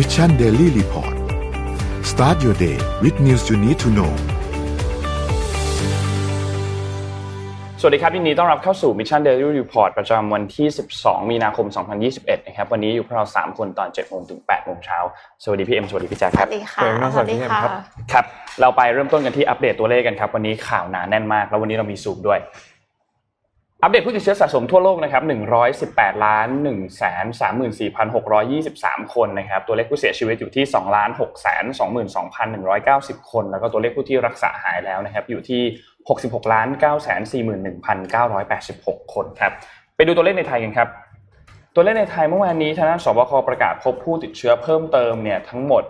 Mission Daily Report start your day with news you need to know สวัสดีครับยินดีต้อนรับเข้าสู่ Mission Daily Report ประจำวันที่ 12 มีนาคม 2021 นะครับ วันนี้อยู่พวกเรา 3 คนตอน 7 โมงถึง 8 โมงเช้า สวัสดีพี่เอ็ม สวัสดีพี่แจ๊คครัวับสดีค่ะสวัสดีครับครับ เราไปเริ่มต้นกันที่อัปเดตตัวเลขกันครับ วันนี้ข่าวหนาแน่นมาก แล้ววันนี้เรามีซูมด้วย อัปเดตผู้ติดเชื้อสะสมทั่วโลกนะครับ118ล้าน1แสน34,623 คนนะครับ ตัวเลขผู้เสียชีวิตอยู่ที่2ล้าน6แสน22,190 คน แล้วก็ตัวเลขผู้ที่รักษาหายแล้วนะครับ อยู่ที่ 66ล้าน9แสน41,986 คนครับ ไปดูตัวเลขในไทยกันครับ ตัวเลขในไทยเมื่อวานนี้ทางด้านสบคประกาศพบผู้ติดเชื้อเพิ่มเติมเนี่ยทั้งหมด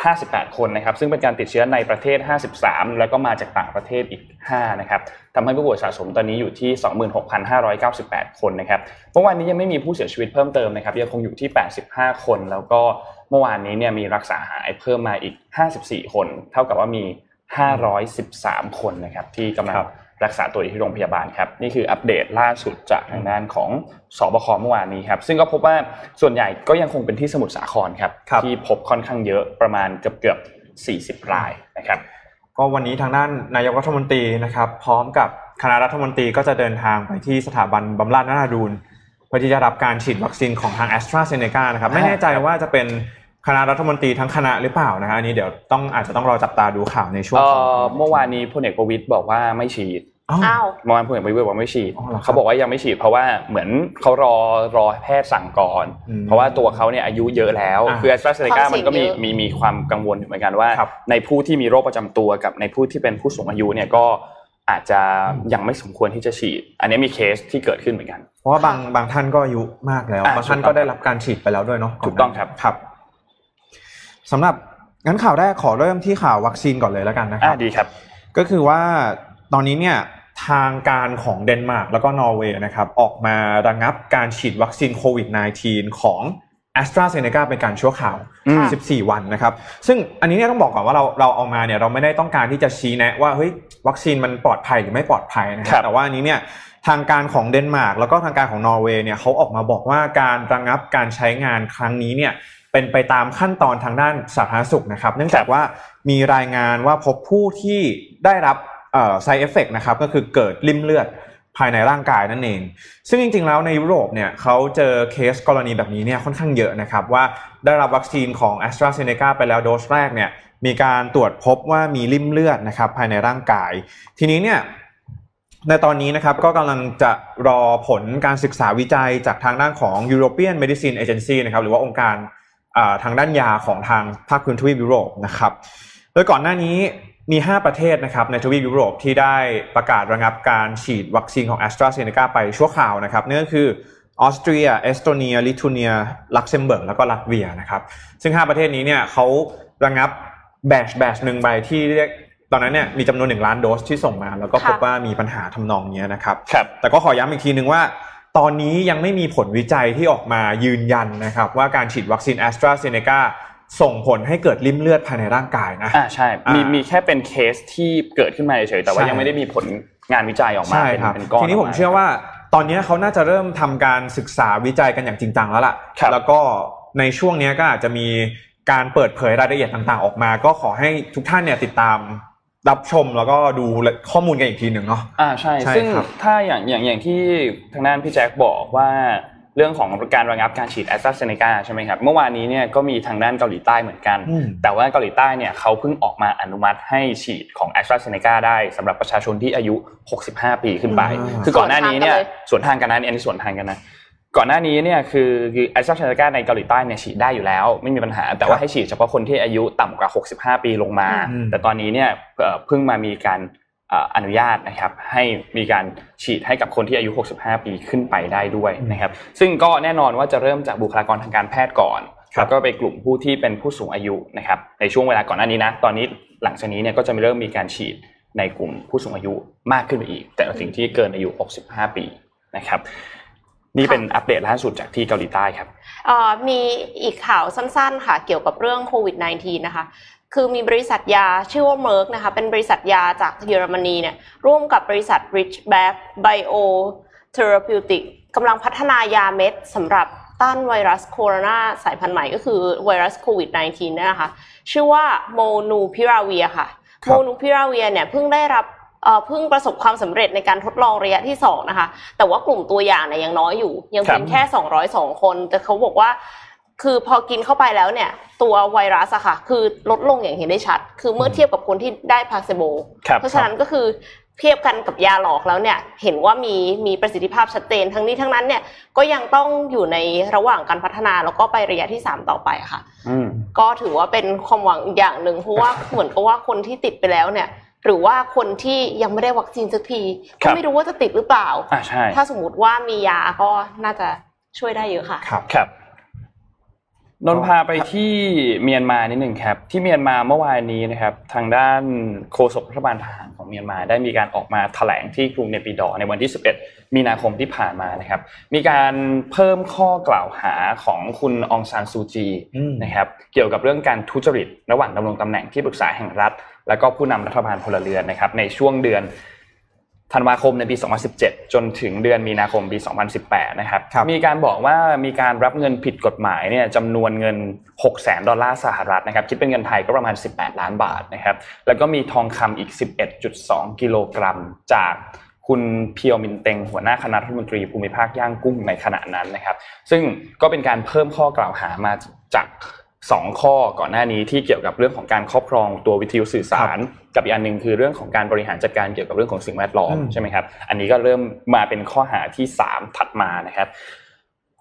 58 คนนะครับ ซึ่งเป็นการติดเชื้อในประเทศ 53 แล้วก็มาจากต่างประเทศอีก 5 นะครับทำให้ผู้ป่วยสะสมตอนนี้อยู่ที่ 26,598 คนนะครับ เมื่อวานนี้ยังไม่มีผู้เสียชีวิตเพิ่มเติมนะครับ ยังคงอยู่ที่ 85 คน แล้วก็เมื่อวานนี้เนี่ยมีรักษาหายเพิ่มมาอีก 54 คน เท่ากับว่ามี 513 คนนะครับที่กำลัง รักษาตัวอยู่ที่โรงพยาบาลครับนี่คืออัปเดตล่าสุดจากทางด้านของสบคเมื่อวานนี้ครับซึ่งก็พบว่าส่วนใหญ่ก็ยังคงเป็นที่สมุทรสาครครับครับที่พบค่อนข้างเยอะประมาณเกือบเกือบ 40 รายนะครับก็วันนี้ทางด้านนายกรัฐมนตรีนะครับ พร้อมกับคณะรัฐมนตรีก็จะเดินทางไปที่สถาบันบำราศนราดูลเพื่อที่จะรับการฉีดวัคซีนของทาง a s t r a z เซ e c a นะครับไม่แน่ใจว่าจะเป็นคณะรัฐมนตรีทั้งคณะหรือเปล่านะฮะอันนี้เดี๋ยวต้องอาจจะต้องรอจับตาดูข่าวในช่วงเอ่ของอเมื่อวานนี้พลเอกประวิตยบอกว่าไม่ฉีด อ้าวอ้าวเมื่อวานพลเอกประวิตยบอกว่าไม่ฉีดอ๋อเหรอครับเขาบอกว่ายังไม่ฉีด เพราะว่าเหมือนเขารอรอแพทย์สั่งก่อนอืมเพราะว่าตัวเขาเนี่ยอายุเยอะแล้วอ่าคือแอสตราเซเนกาความเสี่มัยนงก็มีเยอะมีมีความกังวลอยู่เหมือนกันว่าครับในผู้ที่มีโรคประจำตัวกับในผู้ที่เป็นผู้สูงอายุเนี่ยก็อาจจะยังไม่สมควรที่จะฉีด อันนี้มีเคสที่เกิดขึ้นเหมือนกัน เพราะว่าบางบางท่านก็อายุมากแล้วอ่าบางท่านถูกต้องก็ได้รับการฉีดไปแล้วด้วยเนาะถูกต้องครับครับสำหรับงั้นข่าวแรกขอเริ่มที่ข่าววัคซีนก่อนเลยแล้วกันนะครับอ่าดีครับ ก็คือว่า ตอนนี้เนี่ยทางการของเดนมาร์กแล้วก็นอร์เวย์นะครับออกมาระงับการฉีดวัคซีนโควิด -19 ของ AstraZeneca เป็นการชั่วคราวอืม14 วันนะครับ ซึ่งอันนี้เนี่ยต้องบอกก่อนว่าเราเราเอามาเนี่ยเราไม่ได้ต้องการที่จะชี้แนะว่าเฮ้ยวัคซีนมันปลอดภัยหรือไม่ปลอดภัยนะคครัรับบแต่ว่าอันนี้เนี่ยทางการของเดนมาร์กแล้วก็ทางการของนอร์เวย์เนี่ยเขาออกมาบอกว่าการระงับการใช้งานครั้งนี้เนี่ยเป็นไปตามขั้นตอนทางด้านสาธารณสุขนะครับ เนื่องจากว่ามีรายงานว่าพบผู้ที่ได้รับ เอ่อ side effect นะครับก็คือเกิดริ่มเลือดภายในร่างกายนั่นเอง ซึ่งจริงๆ แล้วในยุโรปเนี่ยเขาเจอเคสกรณีแบบนี้เนี่ยค่อนข้างเยอะนะครับว่าได้รับวัคซีนของ a s t r a z เซ e c a ไปแล้วโดสแรกเนี่ยมีการตรวจพบว่ามีริ่มเลือดนะครับภายในร่างกาย ทีนี้เนี่ยในตอนนี้นะครับก็กำลังจะรอผลการศึกษาวิจัยจากทางด้านของ European Medicine Agency นะครับหรือว่าองค์การทางด้านยาของทางภาคพื้นทวีปยุโรปนะครับโดยก่อนหน้านี้ มี 5 ประเทศนะครับในทวีปยุโรปที่ได้ประกาศระงับการฉีดวัคซีนของ a s t r a z เซ e c a ไปชั่วคราวนะครับนั่นก็คือออสเตรีย เอสโตเนีย ลิทัวเนีย ลักเซมเบิร์ก แล้วก็ลัตเวียนะครับ ซึ่ง 5 ประเทศนี้เนี่ยเขาระงับ batch batch หนึ่งใบที่เรียกตอนนั้นเนี่ยมีจำนวน 1 ล้านโดสที่ส่งมา แล้วก็พบค่ะว่ามีปัญหาทำนองเนี้ยนะครับครับแต่ก็ขอย้ำอีกทีหนึ่งว่า ตอนนี้ยังไม่มีผลวิจัยที่ออกมายืนยันนะครับว่าการฉีดวัคซีน AstraZeneca ส่งผลให้เกิดริ่มเลือดภายในร่างกายนะอ่าใช่มีอ่ามีมีแค่เป็นเคสที่เกิดขึ้นมาเฉยๆแต่ว่าใช่ยังไม่ได้มีผลงานวิจัยออกมาใช่เป็นครับเป็นก้อนทีนี้ผมกาเชื่อว่า ตอนนี้เขาน่าจะเริ่มทำการศึกษาวิจัยกันอย่างจริงจังแล้วล่ะครับแล้วก็ในช่วงนี้ก็อาจจะมีการเปิดเผยรายละเอียดต่างๆ ออกมา ก็ขอให้ทุกท่านเนี่ยติดตามรับชมแล้วก็ดูข้อมูลกันอีกทีหนึ่งเนาะอ่าใช่ใช่ซึ่งครับถ้าอย่างอย่างอย่างที่ทางด้านพี่แจ็คบอกว่า เรื่องของการระงับการฉีดแอสตราเซเนกาใช่ไหมครับเมื่อวานนี้เนี่ยก็มีทางด้านเกาหลีใต้เหมือนกันอืมแต่ว่าเกาหลีใต้เนี่ยเขาเพิ่งออกมาอนุมัติให้ฉีดของแอสตราเซเนกาได้สำหรับประชาชนที่อายุ 65 ปีขึ้นไปอ่าคือก่อนหน้านี้เนี่ยสวนทางกันเลยส่วนทางกันนะอันนี้ส่วนทางกันนะก่อนหน้านี้เนี่ยคือคือแอสตราเซเนกาในเกาหลีใต้เนี่ยฉีดได้อยู่แล้ว ไม่มีปัญหาแต่ว่าให้ฉีดเฉพาะคนที่อายุต่ำกว่า 65 ปีลงมาอืมแต่ตอนนี้เนี่ยเอ่อเพิ่งมามีการเอ่ออนุญาตนะครับให้มีการฉีดให้กับคนที่อายุ 65 ปีขึ้นไปได้ด้วยนะครับ ซึ่งก็แน่นอนว่าจะเริ่มจากบุคลากรทางการแพทย์ก่อนครับแล้วก็ไปกลุ่มผู้ที่เป็นผู้สูงอายุนะครับ ในช่วงเวลาก่อนหน้านี้นะตอนนี้หลังจากนี้เนี่ยก็จะเริ่มมีการฉีดในกลุ่มผู้สูงอายุมากขึ้นไปอีก แต่สิ่งที่เกินอายุ 65 ปีนะครับนี่เป็นอัปเดตล่าสุดจากที่เกาหลีใต้ครับเอ่อมีอีกข่าวสั้นๆ ค่ะ เกี่ยวกับเรื่องโควิด -19 นะคะ คือมีบริษัทยาชื่อว่า Merck นะคะ เป็นบริษัทยาจากเยอรมนีเนี่ยร่วมกับบริษัท Rich b a c Bio Therapeutic กำลังพัฒนายาเม็ดสำหรับต้านไวรัสโคโรนาสายพันธุ์ใหม่ก็คือไวรัสโควิด -19 นะคะ ชื่อว่าโมนูพิราเวียค่ะครัโมบนูพิราเวียเนี่ยเพิ่งได้รับเอ่อเพิ่งประสบความสำเร็จในการทดลองระยะที่สองนะคะ แต่ว่ากลุ่มตัวอย่างเนี่ยยังน้อยอยู่ ยังเป็นครับแค่ 202 คน แต่เขาบอกว่า คือพอกินเข้าไปแล้วเนี่ย ตัวไวรัสอะค่ะ คือลดลงอย่างเห็นได้ชัด คือเมื่อเทียบกับคนที่ได้พาเซโบครับเพราะฉะนั้นก็คือเทียบกันกับยาหลอกแล้วเนี่ย เห็นว่ามีมีประสิทธิภาพชัดเจนทั้งนี้ทั้งนั้นเนี่ยก็ยังต้องอยู่ในระหว่างการพัฒนาแล้วก็ไประยะที่ 3 ต่อไปอะค่ะอืมก็ถือว่าเป็นความหวังอีกอย่างหนึ่งเพราะว่าเหมือนกับว่าคนที่ติดไปแล้วเนี่ย หรือว่าคนที่ยังไม่ได้วัคซีนสักทีครัก็บไม่รู้ว่าจะติดหรือเปล่าอ่าใช่ถ้าสมมติว่ามียาก็น่าจะช่วยได้เยอะค่ะครับครับ นนพาไปที่เมียนมานิดหนึ่งครับ ที่เมียนมาเมื่อวานนี้นะครับ ทางด้านโฆษกรัฐบาลทหารของเมียนมาได้มีการออกมาแถลงที่กรุงเนปิดอในวันที่ 11 มีนาคมที่ผ่านมานะครับ มีการเพิ่มข้อกล่าวหาของคุณองซานซูจีนะครับ เกี่ยวกับเรื่องการทุจริต ระหว่างดำรงตำแหน่งที่ปรึกษาแห่งรัฐ แล้วก็ผู้นำรัฐบาลพลเรือนนะครับในช่วงเดือน ธันวาคมในปี 2017 จนถึงเดือนมีนาคมปี 2018 นะครับครับมีการบอกว่ามีการรับเงินผิดกฎหมายเนี่ยจำนวนเงิน 6 0แสนดอลลาร์สหรัฐนะครับ คิดเป็นเงินไทยก็ประมาณ 18 ล้านบาทนะครับ แล้วก็มีทองคำอีก 11.2 กิโลกรัม จากคุณเพียวมินเต็งหัวหน้าคณะรัฐมนตรีภูมิภาคย่างกุ้งในขณะนั้นนะครับ ซึ่งก็เป็นการเพิ่มข้อกล่าวหามาจาก สองข้อก่อนหน้านี้ที่เกี่ยวกับเรื่องของการครอบครองตัววิทยุสื่อสาร กับอีกอันหนึ่งคือเรื่องของการบริหารจัดการเกี่ยวกับเรื่องของสิ่งแวดล้อมอืมใช่ไหมครับอันนี้ก็เริ่มมาเป็นข้อหาที่สามถัดมานะครับ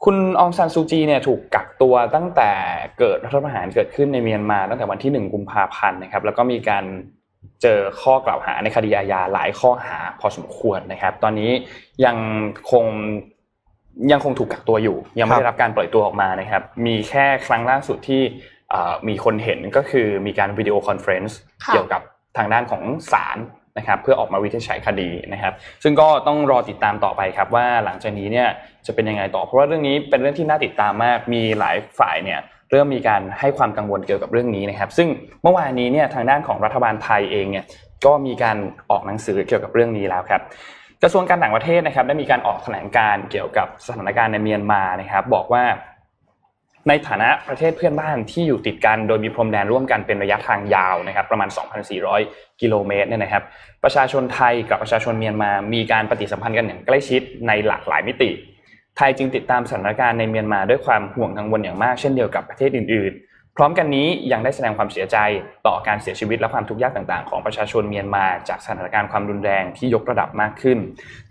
คุณองซานซูจีเนี่ยถูกกักตัวตั้งแต่เกิดรัฐประหารเกิดขึ้นในเมียนมาตั้งแต่วันที่หนึ่งกุมภาพันธ์นะครับ แล้วก็มีการเจอข้อกล่าวหาในคดีอาญาหลายข้อหาพอสมควรนะครับ ตอนนี้ยังคง ยังคงถูกกักตัวอยู่ ยังไม่ได้รับการปล่อยตัวออกมานะครับ มีแค่ครั้งล่าสุดที่เอ่อมีคนเห็นก็คือมีการ video conference ค่ะเกี่ยวกับทางด้านของศาลนะครับเพื่อออกมาวินิจฉัยคดีนะครับ ซึ่งก็ต้องรอติดตามต่อไปครับว่าหลังจากนี้เนี่ยจะเป็นยังไงต่อเพราะว่าเรื่องนี้เป็นเรื่องที่น่าติดตามมากมีหลายฝ่ายเนี่ยเริ่มมีการให้ความกังวลเกี่ยวกับเรื่องนี้นะครับ ซึ่งเมื่อวานนี้เนี่ยทางด้านของรัฐบาลไทยเองเนี่ยก็มีการออกหนังสือเกี่ยวกับเรื่องนี้แล้วครับ กระทรวงการต่างประเทศนะครับได้มีการออกแถลงการเกี่ยวกับสถานการณ์ในเมียนมานะครับบอกว่า ในฐานะประเทศเพื่อนบ้านที่อยู่ติดกันโดยมีพรมแดนร่วมกันเป็นระยะทางยาวนะครับประมาณ 2,400 กิโลเมตรเนี่ยนะครับ ประชาชนไทยกับประชาชนเมียนมา มีการปฏิสัมพันธ์กันอย่างใกล้ชิดในหลากหลายมิติ ไทยจึงติดตามสถานการณ์ในเมียนมาด้วยความห่วงกังวลอย่างมากเช่นเดียวกับประเทศอื่นๆ พร้อมกันนี้ยังได้แสดงความเสียใจต่อการเสียชีวิตและความทุกข์ยากต่างๆ ของประชาชนเมียนมาจากสถานการณ์ความรุนแรงที่ยกระดับมากขึ้น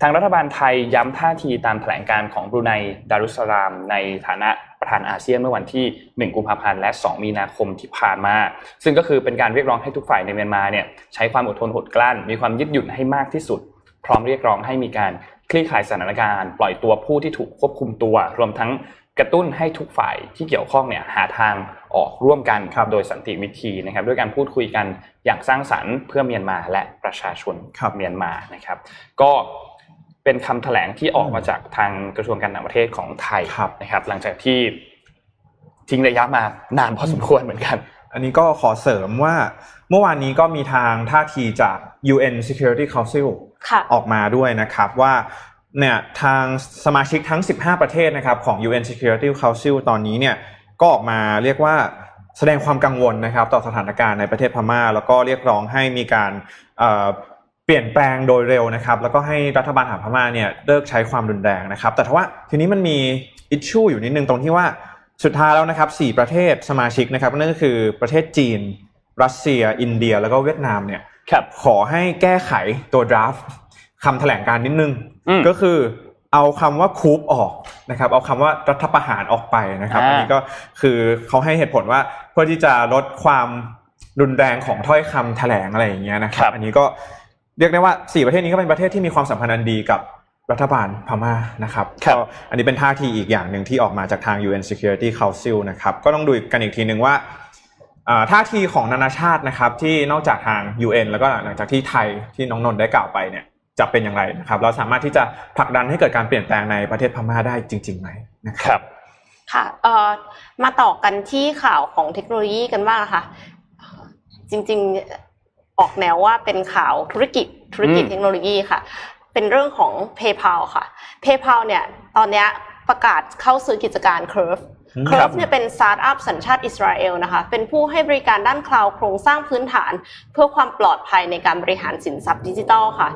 ทางรัฐบาลไทยย้ำท่าทีตามแถลงการของบรูไนดารุสสลาม ในฐานะประธานอาเซียนเมื่อวันที่ 1 กุมภาพันธ์และ 2 มีนาคมที่ผ่านมา ซึ่งก็คือเป็นการเรียกร้องให้ทุกฝ่ายในเมียนมาเนี่ยใช้ความอดทนอดกลั้น มีความยืดหยุ่นให้มากที่สุด พร้อมเรียกร้องให้มีการคลี่คลายสถานการณ์ ปล่อยตัวผู้ที่ถูกควบคุมตัว รวมทั้งกระตุ้นให้ทุกฝ่ายที่เกี่ยวข้องเนี่ยหาทาง ออกร่วมกันครับโดยสันติวิธีนะครับ ด้วยการพูดคุยกันอย่างสร้างสรรค์เพื่อเมียนมาและประชาชนครับเมียนมานะครับ ก็เป็นคำแถลงที่ออกมาจากทางกระทรวงการต่างประเทศของไทยครับนะครับ หลังจากที่ทิ้งระยะมานานพอสมควรเหมือนกัน อันนี้ก็ขอเสริมว่าเมื่อวานนี้ก็มีทางท่าทีจาก UN Security Council ค่ะออกมาด้วยนะครับว่าเนี่ยทางสมาชิกทั้ง 15 ประเทศนะครับของ UN Security Council ตอนนี้เนี่ย ก็ออกมาเรียกว่าแสดงความกังวลนะครับ ต่อสถานการณ์ในประเทศพม่า แล้วก็เรียกร้องให้มีการเอ่อเปลี่ยนแปลงโดยเร็วนะครับ แล้วก็ให้รัฐบาลทหารพม่าเนี่ยเลิกใช้ความรุนแรงนะครับ แต่ถ้าว่าทีนี้มันมีอิชชูอยู่นิดนึงตรงที่ว่าสุดท้ายแล้วนะครับ4ประเทศสมาชิกนะครับนั่นก็คือประเทศจีน รัสเซีย อินเดีย แล้วก็เวียดนามเนี่ยครับขอให้แก้ไขตัวดราฟต์คำแถลงการนิดนึงอืมก็คือ เอาคำว่าคูปออกนะครับ เอาคำว่ารัฐประหารออกไปนะครับอ่าอันนี้ก็คือเขาให้เหตุผลว่าเพื่อที่จะลดความรุนแรงของถ้อยคำแถลงอะไรอย่างเงี้ยนะครับ อันนี้ก็เรียกได้ว่าสี่ประเทศนี้ก็เป็นประเทศที่มีความสัมพันธ์อันดีกับรัฐบาลพม่านะครับครับก็อันนี้เป็นท่าทีอีกอย่างหนึ่งที่ออกมาจากทาง UN Security Council นะครับ ก็ต้องดูกันอีกทีหนึ่งว่าอ่าท่าทีของนานาชาตินะครับที่นอกจากทาง UN แล้วก็หลังจากที่ไทยที่น้องนนท์ได้กล่าวไปเนี่ย จะเป็นอย่างไรนะครับ เราสามารถที่จะผลักดันให้เกิดการเปลี่ยนแปลงในประเทศพม่าได้จริงๆไหมนะคครับรับค่ะเอ่อมาต่อกันที่ข่าวของเทคโนโลยีกันบ้างค่ะ จริงๆออกแนวว่าเป็นข่าวธุรกิจธุรกิจอืมเทคโนโลยีค่ะ เป็นเรื่องของ PayPal ค่ะ PayPal เนี่ยตอนเนี้ย ประกาศเข้าซื้อกิจการ Curve อืม Curve เนี่ยเป็นสตาร์ทอัพสัญชาติอิสราเอลนะคะ เป็นผู้ให้บริการด้านคลาวด์โครงสร้างพื้นฐาน เพื่อความปลอดภัยในการบริหารสินทรัพย์ดิจิทัลค่ะ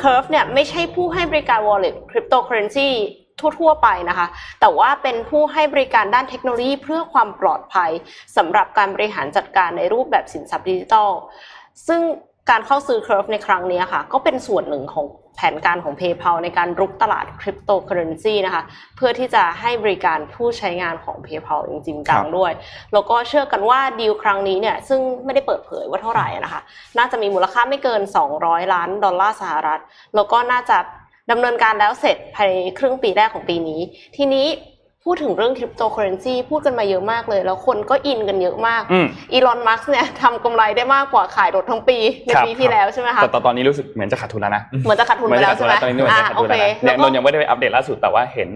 Curve เนี่ยไม่ใช่ผู้ให้บริการ wallet cryptocurrency ทั่วๆไปนะคะ แต่ว่าเป็นผู้ให้บริการด้านเทคโนโลยีเพื่อความปลอดภัยสำหรับการบริหารจัดการในรูปแบบสินทรัพย์ดิจิทัลซึ่ง การเข้าซื้อ Curv ในครั้งนี้ค่ะ ก็เป็นส่วนหนึ่งของแผนการของ PayPal ในการรุกตลาดคริปโตเคอเรนซีนะคะ เพื่อที่จะให้บริการผู้ใช้งานของ PayPal จริงๆจังด้วย แล้วก็เชื่อกันว่าดีลครั้งนี้เนี่ย ซึ่งไม่ได้เปิดเผยว่าเท่าไหร่นะคะ น่าจะมีมูลค่าไม่เกิน 200 ล้านดอลลาร์สหรัฐ แล้วก็น่าจะดำเนินการแล้วเสร็จภายในครึ่งปีแรกของปีนี้ ทีนี้ พูดถึงเรื่องคริปโตเคอเรนซีพูดกันมาเยอะมากเลย แล้วคนก็อินกันเยอะมากอืมอีลอนมัสก์เนี่ยทำกำไรได้มากกว่าขายรถทั้งปีในครับปีที่แล้วใช่ไหมคะแต่ตอนนี้รู้สึกเหมือนจะขาดทุนแล้วนะเหมือนจะขาดทุนเหมืไปอนจะแล้ขาวดทุใช่นไหมแล้วตอนนี้เหมือนจะขาดโอทุนเคแล้วนะแล้เนี่ยวนนท์ยังไม่ได้ไปอัปเดตล่าสุดแต่ว่าเห็น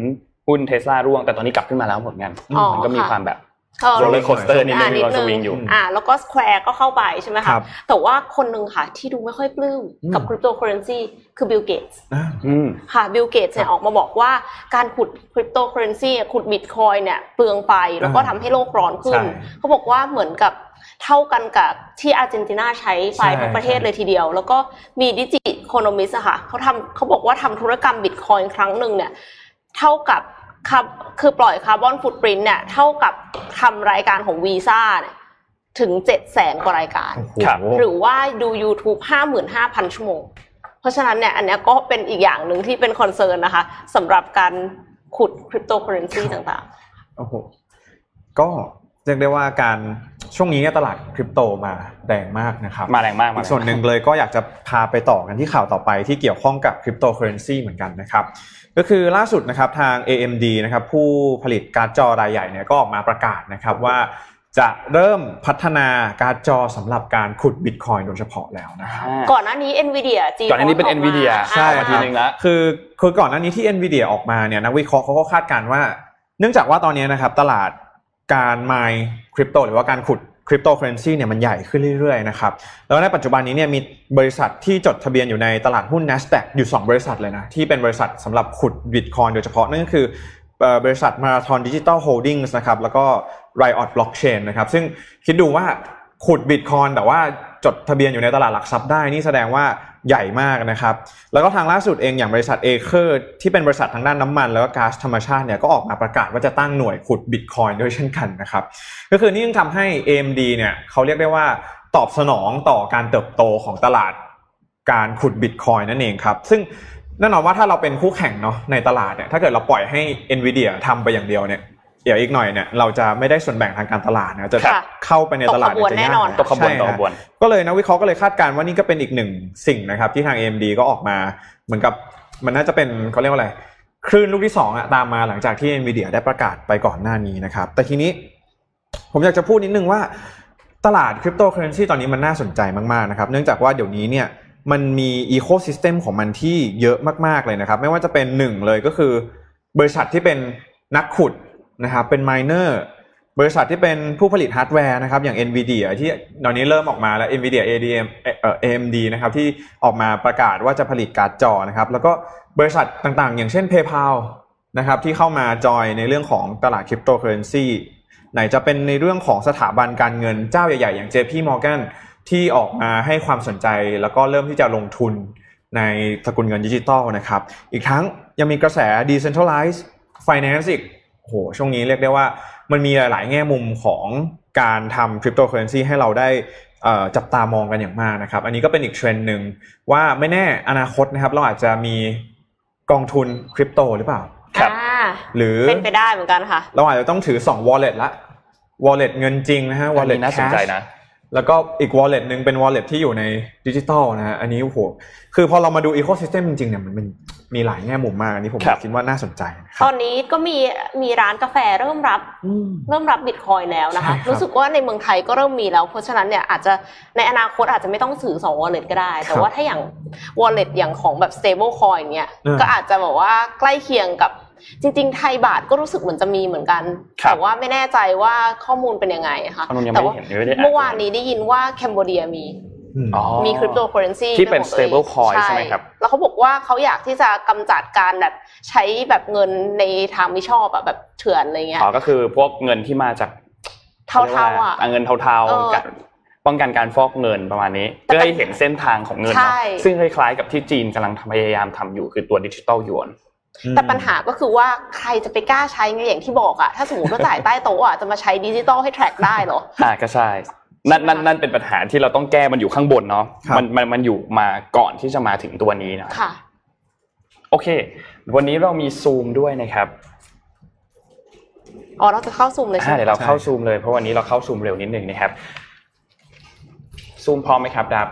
หุ้นเทสลาร่วงแต่ตอนนี้กลับขึ้นมาแล้วเหมือนกันอ๋อมันก็มีค่ะความแบบเออ โรลเลอร์โคสเตอร์นิดนึอ่างมีความสวิงอยู่อ่าแล้วก็สแควร์ก็เข้าไปใช่ไหมครัคะบแต่ว่าคนหนึ่งค่ะที่ดูไม่ค่อยปลื้มกับอืมคริปโตเคอเรนซีคือบิลเกตส์อ่าอืมค่ะบิลเกตส์เนี่ยออกมาบอกว่าการขุดคริปโตเคอเรนซีขุดบิตคอยเนี่ยเปลืองไฟแล้วก็อ่าทำให้โลกร้อนขึ้นใช่เขาบอกว่าเหมือนกับเท่ากันกับที่อาร์เจนตินาใช้ไฟใช่ทั้งประเทศใช่เลยทีเดียว แล้วก็มี Digiconomist อะค่ะเขาทำเขาบอกว่าทำธุรกรรมบิตคอยครั้งหนึ่งเนี่ยเท่ากับ คาร์คือปล่อยคาร์บอนฟุตปรินต์เนี่ยเท่ากับทำรายการของวีซ่าเนี่ยถึงเจ็ดแสนกว่ารายการโอ้โหครับ หรือว่าดู YouTube 55,000 ชั่วโมง เพราะฉะนั้นเนี่ยอันเนี้ยก็เป็นอีกอย่างหนึ่งที่เป็น concern นะคะสำหรับการขุดคริปโตเคอเรนซีต่างโอ้โห ก็เรียกได้ว่าการ ช่วงนี้เนี่ยตลาดคริปโตมาแรงมากนะครับมาแรงมากมาอีแรกงส่วนหนึ่งเลยก็อยากจะพาไปต่อกันที่ข่าวต่อไปที่เกี่ยวข้องกับคริปโตเคอเรนซีเหมือนกันนะครับก็คือล่าสุดนะครับทาง AMD นะครับผู้ผลิตการ์ดจอรายใหญ่เนี่ยก็ออกมาประกาศนะครับว่าจะเริ่มพัฒนาการ์ดจอสำหรับการขุดบิตคอยน์โดยเฉพาะแล้วนะครับๆก่อนหน้านี้ NVIDIA จีก่อนหน้านี้เป็น Nvidia ใช่ออกมาทีนึงแล้วคือคือก่อนหน้านี้ที่ NVIDIA ออกมาเนี่ยนักวิเคราะห์เขาก็คาดการณ์ว่า เนื่องจากว่าตอนนี้นะครับตลาด การ mine คริปโตหรือว่าการขุดคริปโตเคอเรนซีเนี่ยมันใหญ่ขึ้นเรื่อยๆนะครับแล้วในปัจจุบันนี้เนี่ยมีบริษัทที่จดทะเบียนอยู่ในตลาดหุ้น NASDAQ อยู่ 2 บริษัทเลยนะ ที่เป็นบริษัทสำหรับขุดบิตคอยโดยเฉพาะนั่นก็คือบริษัท Marathon Digital Holdings นะครับแล้วก็ Riot Blockchain นะครับซึ่งคิดดูว่าขุดบิตคอยแต่ว่าจดทะเบียนอยู่ในตลาดหลักทรัพย์ได้นี่แสดงว่า ใหญ่มากนะครับ แล้วก็ทางล่าสุดเองอย่างบริษัท Aker ที่เป็นบริษัททางด้านน้ำมัน แล้วก็ก๊าซธรรมชาติเนี่ยก็ออกมาประกาศว่าจะตั้งหน่วยขุดบิตคอยน์ด้วยเช่นกันนะครับ ก็คือนี่ยังทำให้ AMD เนี่ยเขาเรียกได้ว่าตอบสนองต่อการเติบโตของตลาดการขุดบิตคอยน์นั่นเองครับ ซึ่งแน่นอนว่าถ้าเราเป็นคู่แข่งเนาะในตลาดเนี่ยถ้าเกิดเราปล่อยให้ NVIDIA ทำไปอย่างเดียวเนี่ย เดี๋ยวอีกหน่อยเนี่ยเราจะไม่ได้ส่วนแบ่งทางการตลาดนะจะค่ะเข้าไปในตลาดตกขบวนจะแน่ยากนอนตกขบวนใช่ตกขฮะบวนก็เลยนักวิเคราะห์ก็เลยคาดการณ์ว่านี่ก็เป็นอีกหนึ่งสิ่งนะครับ ที่ทาง AMD ก็ออกมาเหมือนกับมันน่าจะเป็นเขาเรียกว่าอะไรคลื่นลูกที่สองอะตามมาหลังจากที่ NVIDIA ได้ประกาศไปก่อนหน้านี้นะครับ แต่ทีนี้ผมอยากจะพูดนิดนึงว่าตลาดคริปโตเคอเรนซีตอนนี้มันน่าสนใจมากๆนะครับ เนื่องจากว่าเดี๋ยวนี้เนี่ยมันมี ecosystem ของมันที่เยอะมากๆเลยนะครับ ไม่ว่าจะเป็นหนึ่งเลยก็คือบริษัทที่เป็นนักขุด นะครับเป็น miner บริษัทที่เป็นผู้ผลิตฮาร์ดแวร์นะครับอย่าง NVIDIA ที่ตอนนี้เริ่มออกมาแล้ว NVIDIA ADM เอ่อ AMD นะครับที่ออกมาประกาศว่าจะผลิตการ์ดจอนะครับแล้วก็บริษัทต่างๆ อย่างเช่น PayPal นะครับที่เข้ามาจอยในเรื่องของตลาดคริปโตเคอเรนซีไหนจะเป็นในเรื่องของสถาบันการเงินเจ้าใหญ่ๆ อย่าง JP Morgan ที่ออกมาให้ความสนใจแล้วก็เริ่มที่จะลงทุนในสกุลเงินดิจิตอลนะครับ อีกทั้งยังมีกระแส decentralized finance อีก โอ้โหช่วงนี้เรียกได้ว่ามันมีหลาย ๆ แง่มุมของการทำคริปโตเคอเรนซีให้เราได้เอ่อจับตามองกันอย่างมากนะครับ อันนี้ก็เป็นอีกเทรนด์หนึ่งว่าไม่แน่อนาคตนะครับ เราอาจจะมีกองทุนคริปโตหรือเปล่าครับอ่าหรือเป็นไปได้เหมือนกันค่ะ เราอาจจะต้องถือ 2 wallet ละ wallet เงินจริงนะฮะอัน wallet นี้น่าสนใจ cash นะแล้วก็อีก wallet หนึ่งเป็น wallet ที่อยู่ในดิจิตอลนะฮะอันนี้โอ้โหคือพอเรามาดู ecosystem จริงๆเนี่ยมันเป็น มีหลายแง่มุมมากอันนี้ผมครับคิดว่าน่าสนใจนะคตรัอบนนี้ก็มีมีร้านกาแฟเริ่มรับอืมเริ่มรับบิตคอยแล้วนะคะใช่ครับรู้สึกว่าในเมืองไทยก็เริ่มมีแล้ว เพราะฉะนั้นเนี่ยอาจจะในอนาคตอาจจะไม่ต้องถือ2 wallet ก็ได้ แต่ว่าถ้าอย่าง wallet อย่างของแบบ stable coin เนี่ยอืมก็อาจจะแบบว่าใกล้เคียงกับจริงๆ ไทยบาทก็รู้สึกเหมือนจะมีเหมือนกันครับแต่ว่าไม่แน่ใจว่าข้อมูลเป็นยังไงนะคะข้อมูลยังแต่ไม่ว่าเห็นยังไม่ได้อ่านเมื่อวานนี้ได้ยินว่าแคนเบเดียมีอื มอ๋อมีคริปโตเคอเรนซีที่เป็น stable coin ใช่ไหมครับ แล้วเขาบอกว่าเขาอยากที่จะกำจัดการแบบใช้แบบเงินในทางไม่ชอบอะแบบเถื่อนอะไรเงี้ยอ๋อก็คือพวกเงินที่มาจากเทาๆอะเงินเทาเออๆกันป้องกันการฟอกเงินประมาณนี้แต่เพื่อให้เห็นเส้นทางของเงินใช่เนาะซึ่งคล้ายๆกับที่จีนกำลังพยายามทำอยู่คือตัวดิจิตอลหยวนแต่ปัญหาก็คือว่าใครจะไปกล้าใช้ไงอย่างที่บอกอะถ้าสมมติว่าจ่ายใต้โต๊ะอะจะมาใช้ดิจิตอลให้ track ได้เหรออ่าก็ใช่ นั่นนั่นนั่นเป็นปัญหาที่เราต้องแก้มันอยู่ข้างบนเนาะครับมันมันมันอยู่มาก่อนที่จะมาถึงตัวนี้นะค่ะโอเค วันนี้เรามีซูมด้วยนะครับอ๋อเราจะเข้าซูมเลยใช่อ่าไหมเดี๋ยวเราเข้าซูมเลยเพราะวันนี้เราเข้าซูมเร็วนิดนึงนะครับ ซูมพร้อมไหมครับดับ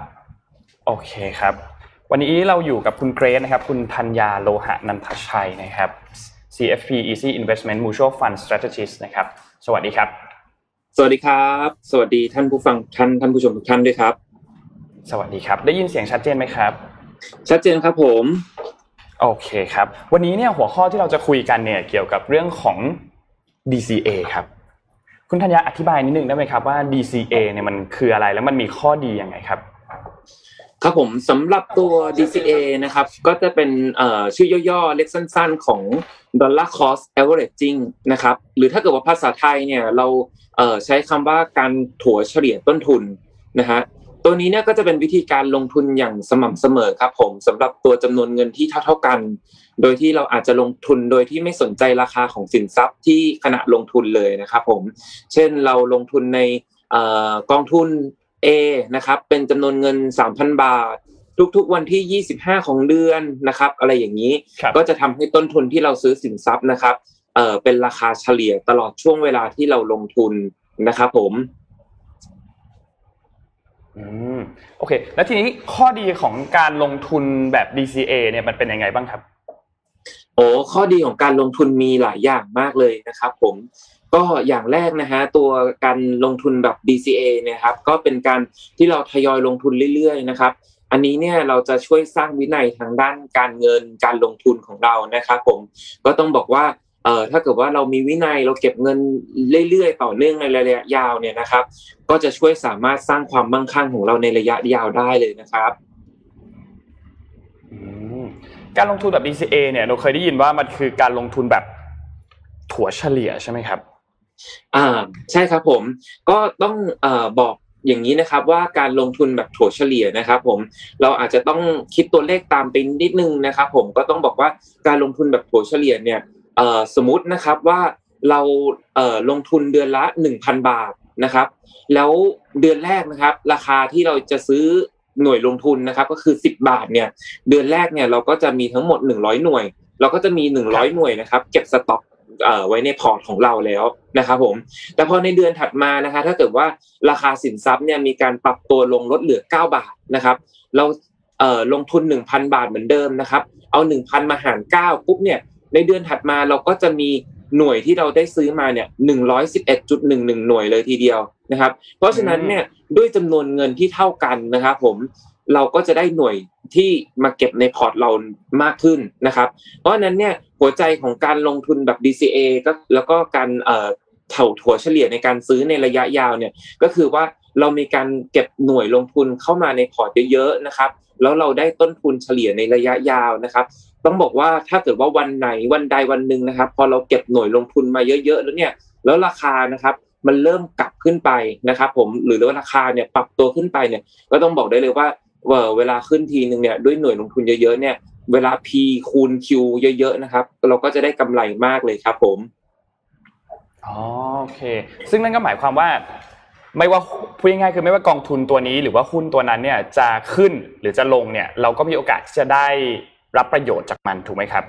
โอเคครับ วันนี้เราอยู่กับคุณเกรซนะครับ คุณธัญญาโลหะนันทชัยนะครับ CFP Easy Investment Mutual Fund Strategist นะครับ สวัสดีครับส วัสดีครับ สวัสดีท่านผู้ฟังท่านท่านผู้ชมทุกท่านด้วยครับ สวัสดีครับ ได้ยินเสียงชัดเจนไหมครับ ชัดเจนครับผมโอเคครับ วันนี้เนี่ยหัวข้อที่เราจะคุยกันเนี่ยเกี่ยวกับเรื่องของ DCA ครับ คุณธัญญาอธิบายนิดนึงได้ไหมครับว่า DCA เนี่ยมันคืออะไรแล้วมันมีข้อดียังไงครับ ครับผมสำหรับตัว DCA นะครับ ก็จะเป็นชื่อย่อๆ เล็กสั้น ๆ ของ Dollar Cost Averaging นะครับ หรือถ้าเกิดว่าภาษาไทยเนี่ยเราใช้คำว่าการถัวเฉลี่ยต้นทุนนะฮะตัวนี้เนี่ยก็จะเป็นวิธีการลงทุนอย่างสม่ำเสมอครับผมสำหรับตัวจำนวนเงินที่เท่าๆกัน โดยที่เราอาจจะลงทุนโดยที่ไม่สนใจราคาของสินทรัพย์ที่ขณะลงทุนเลยนะครับผม เช่นเราลงทุนในกองทุน A นะครับ เป็นจำนวนเงิน 3,000 บาท ทุกๆวันที่ 25 ของเดือนนะครับ อะไรอย่างนี้ครับก็จะทำให้ต้นทุนที่เราซื้อสินทรัพย์นะครับเอ่อเป็นราคาเฉลี่ยตลอดช่วงเวลาที่เราลงทุนนะครับผมอืมโอเค แล้วทีนี้ข้อดีของการลงทุนแบบ DCA เนี่ยมันเป็นยังไงบ้างครับโอ้ข้อดีของการลงทุนมีหลายอย่างมากเลยนะครับผม ก็อย่างแรกนะฮะตัวการลงทุนแบบ DCA เนี่ยครับก็เป็นการที่เราทยอยลงทุนเรื่อยๆนะครับอันนี้เนี่ยเราจะช่วยสร้างวินัยทางด้านการเงินการลงทุนของเรานะครับผมก็ต้องบอกว่าเอ่อถ้าเกิดว่าเรามีวินัยเราเก็บเงินเรื่อยๆต่อเนื่องในระยะยาวเนี่ยนะครับ ก็จะช่วยสามารถสร้างความมั่งคั่งของเราในระยะยาวได้เลยนะครับการลงทุนแบบ DCA เนี่ยเราเคยได้ยินว่ามันคือการลงทุนแบบถัวเฉลี่ยใช่ไหมครับ อ่าใช่ครับผมก็ต้องเอ่อบอกอย่างนี้นะครับว่าการลงทุนแบบถั่วเฉลี่ยนะครับผมเราอาจจะต้องคิดตัวเลขตามไปนิดนึงนะครับผมก็ต้องบอกว่าการลงทุนแบบถั่วเฉลี่ยเนี่ยเอ่อสมมตินะครับว่าเราเอ่อลงทุนเดือนละ 1,000 บาทนะครับ แล้วเดือนแรกนะครับ ราคาที่เราจะซื้อหน่วยลงทุนนะครับ ก็คือ 10 บาทเนี่ยเดือนแรกเนี่ยเราก็จะมีทั้งหมด 100 หน่วย เราก็จะมี 100 หน่วยนะครับ เก็บสต็อก ไว้ในพอร์ตของเราแล้วนะครับผม แต่พอในเดือนถัดมานะคะ ถ้าเกิดว่าราคาสินทรัพย์เนี่ยมีการปรับตัวลงลดเหลือ 9 บาทนะครับ เราเลงทุน 1,000 บาทเหมือนเดิมนะครับ เอา 1,000 มาหาร 9 ปุ๊บเนี่ย ในเดือนถัดมาเราก็จะมีหน่วยที่เราได้ซื้อมาเนี่ย111.11หน่วยเลยทีเดียวนะครับ เพราะฉะนั้นเนี่ยด้วยจำนวนเงินที่เท่ากันนะครับผม เราก็จะได้หน่วยที่มาเก็บในพอร์ตเรามากขึ้นนะครับ เพราะฉะนั้นเนี่ยหัวใจของการลงทุนแบบ DCA ก็แล้วก็การเอ่อเถ่าถั่วเฉลี่ยในการซื้อในระยะยาวเนี่ยก็คือว่าเรามีการเก็บหน่วยลงทุนเข้ามาในพอร์ตเยอะๆนะครับ แล้วเราได้ต้นทุนเฉลี่ยในระยะยาวนะครับ ต้องบอกว่าถ้าเกิดว่าวันไหนวันใดวันหนึ่งนะครับ พอเราเก็บหน่วยลงทุนมาเยอะๆแล้วเนี่ยแล้วราคานะครับมันเริ่มกลับขึ้นไปนะครับ ผมหรือว่าราคาเนี่ยปรับตัวขึ้นไปเนี่ยก็ต้องบอกได้เลยว่า เอ่อเวลาขึ้นทีหนึ่งเนี่ยด้วยหน่วยลงทุนเยอะๆเนี่ย เวลา P คูณ Q เยอะๆนะครับ เราก็จะได้กำไรมากเลยครับ ผมอ๋อโอเค ซึ่งนั่นก็หมายความว่า ไม่ว่าพูดง่ายๆคือไม่ว่ากองทุนตัวนี้หรือว่าหุ้นตัวนั้นเนี่ยจะขึ้นหรือจะลงเนี่ย เราก็มีโอกาสที่จะได้รับประโยชน์จากมันถูกไหมครับ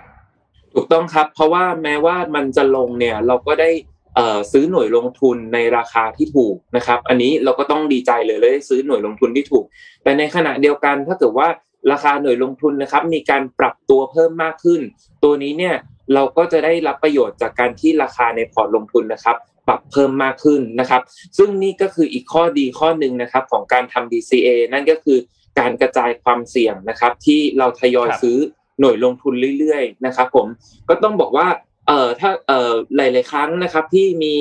ถูกต้องครับ เพราะว่าแม้ว่ามันจะลงเนี่ย เราก็ได้เอ่อ ซื้อหน่วยลงทุนในราคาที่ถูกนะครับ อันนี้เราก็ต้องดีใจเลยเลยได้ซื้อหน่วยลงทุนที่ถูก แต่ในขณะเดียวกันถ้าเกิดว่าราคาหน่วยลงทุนนะครับ มีการปรับตัวเพิ่มมากขึ้น ตัวนี้เนี่ยเราก็จะได้รับประโยชน์จากการที่ราคาในพอร์ตลงทุนนะครับ ปรับเพิ่มมากขึ้นนะครับ ซึ่งนี่ก็คืออีกข้อดีข้อหนึ่งนะครับของการทำ DCA นั่นก็คือการกระจายความเสี่ยงนะครับ ที่เราทยอยครับซื้อหน่วยลงทุนเรื่อยๆนะครับ ผมก็ต้องบอกว่า เอ่อถ้าเอ่อหลาย ๆ ครั้งนะครับ ที่มี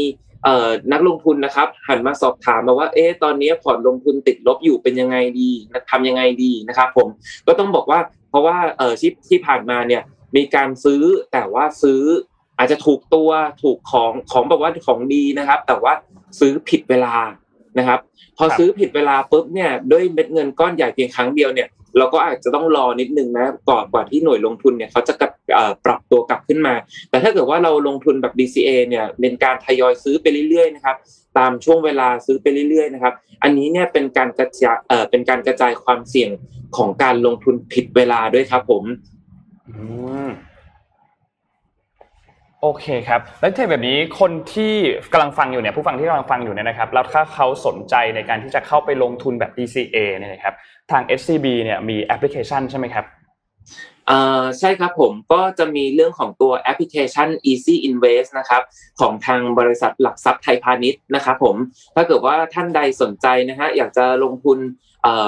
เอ่อนักลงทุนนะครับ หันมาสอบถามมาว่า เอ๊ะตอนนี้พอร์ตลงทุนติดลบอยู่เป็นยังไงดีทำยังไงดีนะครับ ผมก็ต้องบอกว่า เพราะว่าเอ่อที่ที่ผ่านมาเนี่ย มีการซื้อแต่ว่าซื้ออาจจะถูกตัวถูกของของแบบว่าของดีนะครับ แต่ว่าซื้อผิดเวลานะครับ พอซื้อผิดเวลาปุ๊บเนี่ยด้วยเม็ดเงินก้อนใหญ่เพียงครั้งเดียวเนี่ยเราก็อาจจะต้องรอนิดนึงนะก่อนกว่าที่หน่วยลงทุนเนี่ยเขาจะกลับ ปรับตัวกลับขึ้นมา แต่ถ้าเกิดว่าเราลงทุนแบบ DCA เนี่ยเป็นการทยอยซื้อไปเรื่อยๆนะครับตามช่วงเวลาซื้อไปเรื่อยๆนะครับ อันนี้เนี่ยเป็นการกระจายเอ่อเป็นการกระจายความเสี่ยงของการลงทุนผิดเวลาด้วยครับ ผมอืมโอเคครับ แล้วถ้าแบบนี้คนที่กำลังฟังอยู่เนี่ยผู้ฟังที่กำลังฟังอยู่เนี่ยนะครับ แล้วถ้าเขาสนใจในการที่จะเข้าไปลงทุนแบบ DCA เนี่ยนะครับ ทาง SCB เนี่ยมีแอปพลิเคชันใช่ไหมครับ อ่าใช่ครับผมก็จะมีเรื่องของตัวแอปพลิเคชัน Easy Invest นะครับของทางบริษัทหลักทรัพย์ไทยพาณิชย์นะครับผมถ้าเกิดว่าท่านใดสนใจนะฮะอยากจะลงทุน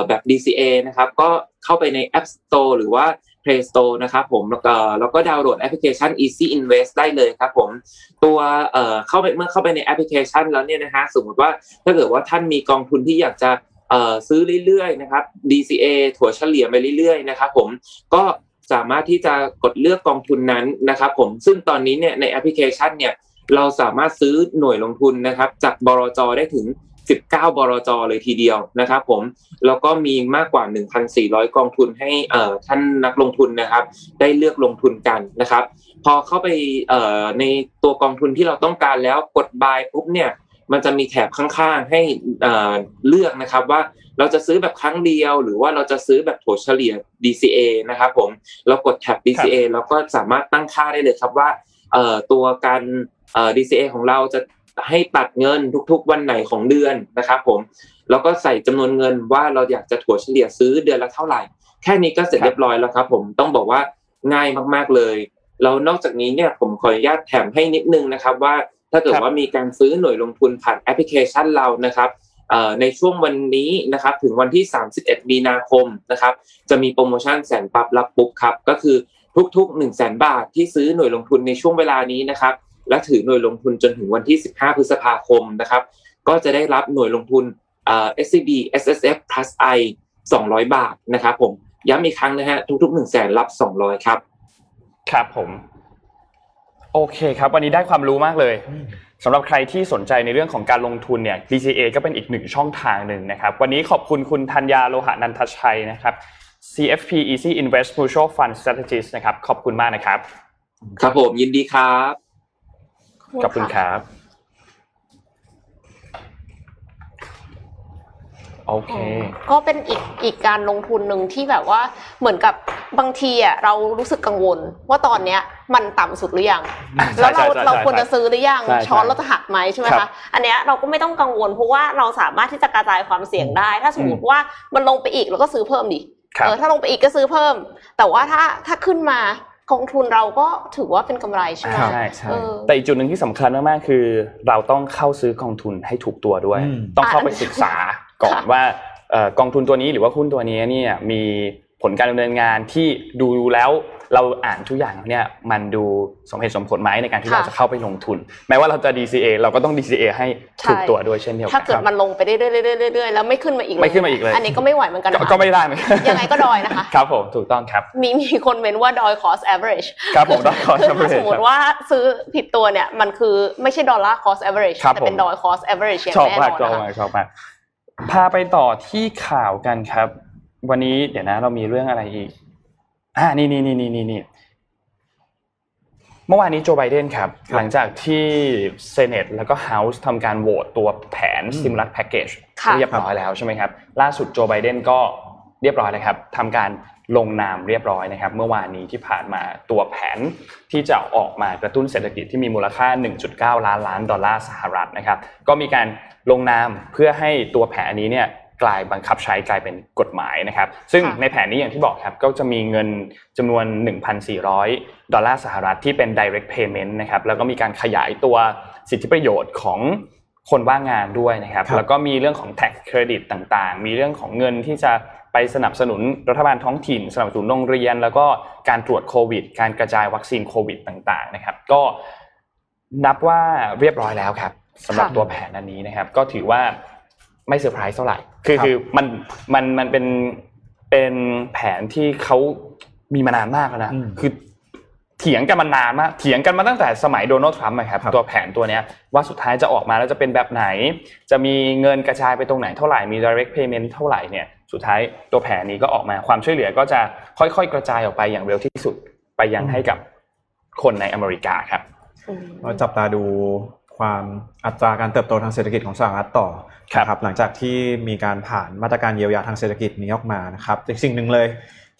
แบบ DCA นะครับก็เข้าไปใน App Store หรือว่า Play Store นะครับผมแล้วก็แล้วก็ดาวน์โหลดแอปพลิเคชัน Easy Invest ได้เลยครับผมตัวเอ่อเข้าไปเมื่อเข้าไปในแอปพลิเคชันแล้วเนี่ยนะฮะสมมติว่าถ้าเกิดว่าท่านมีกองทุนที่อยากจะเอ่อซื้อเรื่อยๆนะครับ DCA ถั่วเฉลี่ยไปเรื่อยๆนะครับผมก็ สามารถที่จะกดเลือกกองทุนนั้นนะครับ ผมซึ่งตอนนี้เนี่ยในแอปพลิเคชันเนี่ยเราสามารถซื้อหน่วยลงทุนนะครับ จากบรจได้ถึง 19บรจเลยทีเดียวนะครับ ผมแล้วก็มีมากกว่า 1,400 กองทุนให้ท่านนักลงทุนนะครับ ได้เลือกลงทุนกันนะครับ พอเข้าไปในตัวกองทุนที่เราต้องการแล้วกด buy ปุ๊บเนี่ย มันจะมีแถบข้างๆให้เลือกนะครับว่าเราจะซื้อแบบครั้งเดียว หรือว่าเราจะซื้อแบบถัวเฉลี่ย DCA นะครับผมเรากดแท็บ DCA แล้วก็สามารถตั้งค่าได้เลยครับว่าตัวการ DCA ของเราจะให้ตัดเงินทุกๆวันไหนของเดือนนะครับผมแล้วก็ใส่จำนวนเงินว่าเราอยากจะถัวเฉลี่ยซื้อเดือนละเท่าไหร่ แค่นี้ก็เสร็จเรียบร้อยแล้วครับ ผมต้องบอกว่าง่ายมากๆเลยแล้วนอกจากนี้เนี่ยผมขออนุญาตแถมให้นิดนึงนะครับว่า ถ้าเกิดว่ามีการซื้อหน่วยลงทุนผ่านแอปพลิเคชันเรานะครับในช่วงวันนี้นะครับถึงวันที่ 31 มีนาคมนะครับจะมีโปรโมชั่นแสนปับรับปุ๊บครับก็คือทุกๆ 1 0 0 0 0แสนบาทที่ซื้อหน่วยลงทุนในช่วงเวลานี้นะครับและถือหน่วยลงทุนจนถึงวันที่ 15 พฤษภาคมนะครับก็จะได้รับหน่วยลงทุน SCB SSF plus I 200 บาทนะครับผมย้ำอีกครั้งนะฮะทุกๆ1 0 0 0 0แสนรับ 200 ครับ ครับผม โอเคครับ วันนี้ได้ความรู้มากเลยสำหรับใครที่สนใจในเรื่องของการลงทุนเนี่ย DCA ก็เป็นอีกหนึ่งช่องทางหนึ่งนะครับ วันนี้ขอบคุณคุณธัญญาโลหะนันทชัยนะครับ CFP Easy Invest Mutual Fund Strategist นะครับ ขอบคุณมากนะครับ ครับผมยินดีครับ ขอบคุณครับ โอเค ก็เป็นอีกอีกการลงทุนหนึ่งที่แบบว่าเหมือนกับบางทีอะเรารู้สึกกังวล ว่าตอนเนี้ยมันต่ำสุดหรือยัง แล้วเราเราควรจะซื้อหรือยังช้อนเราจะหักไหมใช่ไหมคะอันเนี้ยเราก็ไม่ต้องกังวล เพราะว่าเราสามารถที่จะกระจายความเสี่ยงได้ ถ้าสมมติว่ามันลงไปอีกเราก็ซื้อเพิ่มดิเออถ้าลงไปอีกก็ซื้อเพิ่ม แต่ว่าถ้าถ้าขึ้นมากองทุนเราก็ถือว่าเป็นกำไรใช่ไหมใช่ใช่แต่อีกจุดหนึ่งที่สำคัญมากๆคือ เราต้องเข้าซื้อกองทุนให้ถูกตัวด้วย ต้องเข้าไปศึกษา ก่อนว่ากองทุนตัวนี้หรือว่าหุ้นตัวนี้เนี่ยมีผลการดำเนินงานที่ดูแล้วเราอ่านทุกอย่างเนี่ยมันดูสมเหตุสมผลไหมในการที่เราจะเข้าไปลงทุน แม้ว่าเราจะ DCA เราก็ต้อง DCA ให้ถูกตัวด้วยเช่นเดียวกันถ้าเกิดมันลงไปเรื่อยๆๆๆแล้วไม่ขึ้นมาอีกไม่ขึ้นมาอีกเลยอันนี้ก็ไม่ไหวเหมือนกันก็ไม่ได้เหมือนกันยังไงก็ดอยนะคะครับผมถูกต้องครับ มีมีคนเมนว่าดอย cost average ครับผมดอย cost average ถ้าสมมติว่าซื้อผิดตัวเนี่ยมันคือไม่ใช่ดอลลาร์ cost average แต่เป็นดอย cost average อย่างแน่นอนนะคะชอบมากชอบมาก พาไปต่อที่ข่าวกันครับ วันนี้เดี๋ยวนะ เรามีเรื่องอะไรอีกอ่านี่นี่นี่นี่นี่เมื่อวานนี้โจไบเดนครับ หลังจากที่เซเนตแล้วก็เฮาส์ทำการโหวตตัวแผนซิมลัสแพ็กเกจเรียบร้อยแล้วใช่ไหมครับ ล่าสุดโจไบเดนก็เรียบร้อยเลยครับทำการ ลงนามเรียบร้อยนะครับ เมื่อวานนี้ที่ผ่านมาตัวแผนที่จะออกมากระตุ้นเศรษฐกิจที่มีมูลค่า 1.9 ล้านล้านดอลลาร์สหรัฐนะครับ ก็มีการลงนามเพื่อให้ตัวแผนนี้เนี่ยกลายบังคับใช้กลายเป็นกฎหมายนะครับ ซึ่งในแผนนี้อย่างที่บอกครับก็จะมีเงินจำนวน 1,400 ดอลลาร์สหรัฐที่เป็น direct payment นะครับแล้วก็มีการขยายตัวสิทธิประโยชน์ของคนว่างงานด้วยนะครับ แล้วก็มีเรื่องของ tax credit ต่างๆ มีเรื่องของเงินที่จะ ไปสนับสนุนรัฐบาลท้องถิ่น สนับสนุนโรงเรียน แล้วก็การตรวจโควิด การกระจายวัคซีนโควิดต่างๆนะครับ ก็นับว่าเรียบร้อยแล้วครับสำหรับค่ะตัวแผนอันนี้นะครับ ก็ถือว่าไม่เซอร์ไพรส์เท่าไหร่ คือครับคือมันมันมันเป็นเป็นแผนที่เขามีมานานมากแล้วนะอืมคือเถียงกันมานานมากเถียงกันมาตั้งแต่สมัยโดนัลด์ทรัมป์นะครับครับตัวแผนตัวเนี้ยว่าสุดท้ายจะออกมาแล้วจะเป็นแบบไหน จะมีเงินกระจายไปตรงไหนเท่าไหร่มี direct payment เท่าไหร่เนี่ย สุดท้ายตัวแผนนี้ก็ออกมาความช่วยเหลือก็จะค่อยๆ กระจายออกไปอย่างเร็วที่สุดไปยังให้กับคนในอเมริกาครับอืมเราจับตาดูความอัตราการเติบโตทางเศรษฐกิจของสหรัฐต่อครับนะครับหลังจากที่มีการผ่านมาตรการเยียวยาทางเศรษฐกิจนี้ออกมานะครับอีกสิ่งหนึ่งเลย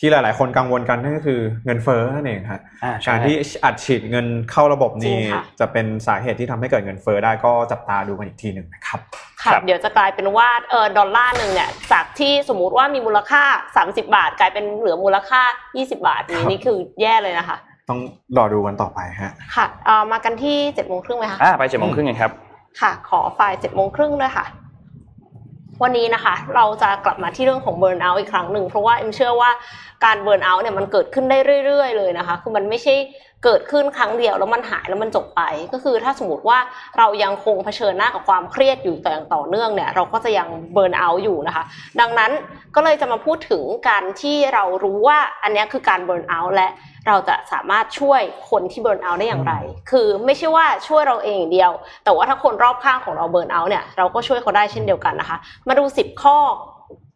ที่หลาย ๆ คนกังวลกันนั่นก็คือเงินเฟ้อนั่นเองครับอ่าใช่การที่อัดฉีดเงินเข้าระบบจรินี้งค่ะจะเป็นสาเหตุที่ทำให้เกิดเงินเฟ้อได้ก็จับตาดูกันอีกทีหนึ่งนะครับค่ะครับเดี๋ยวจะกลายเป็นว่าเออดอลลาร์หนึ่งเนี่ยจากที่สมมุติว่ามีมูลค่า 30 บาท กลายเป็นเหลือมูลค่า 20 บาทครันี่บนี่คือแย่เลยนะคะ ต้องรอดูกันต่อไปฮะค่ะเอ่อมากันที่เจ็ดโมงครึ่งไหมคะอ่าไปเจ็ดโมงครึ่งกันครับค่ะ ขอไฟล์เจ็ดโมงครึ่งด้วยค่ะ วันนี้นะคะเราจะกลับมาที่เรื่องของ burnout อีกครั้งหนึ่งเพราะว่าเอ็มเชื่อว่าการ burnout เนี่ยมันเกิดขึ้นได้เรื่อย ๆ เลยนะคะ คือมันไม่ใช่เกิดขึ้นครั้งเดียวแล้วมันหายแล้วมันจบไป ก็คือถ้าสมมติว่าเรายังคงเผชิญหน้ากับความเครียดอยู่แต่อย่างต่อเนื่องเนี่ยเราก็จะยังเบิร์นเอาท์อยู่นะคะ ดังนั้นก็เลยจะมาพูดถึงการที่เรารู้ว่าอันนี้คือการเบิร์นเอาท์และ เราจะสามารถช่วยคนที่เบิร์นเอาท์ได้อย่างไร คือไม่ใช่ว่าช่วยเราเองอย่างเดียว แต่ว่าถ้าคนรอบข้างของเราเบิร์นเอาท์เนี่ยเราก็ช่วยเขาได้เช่นเดียวกันนะคะ มาดู10ข้อ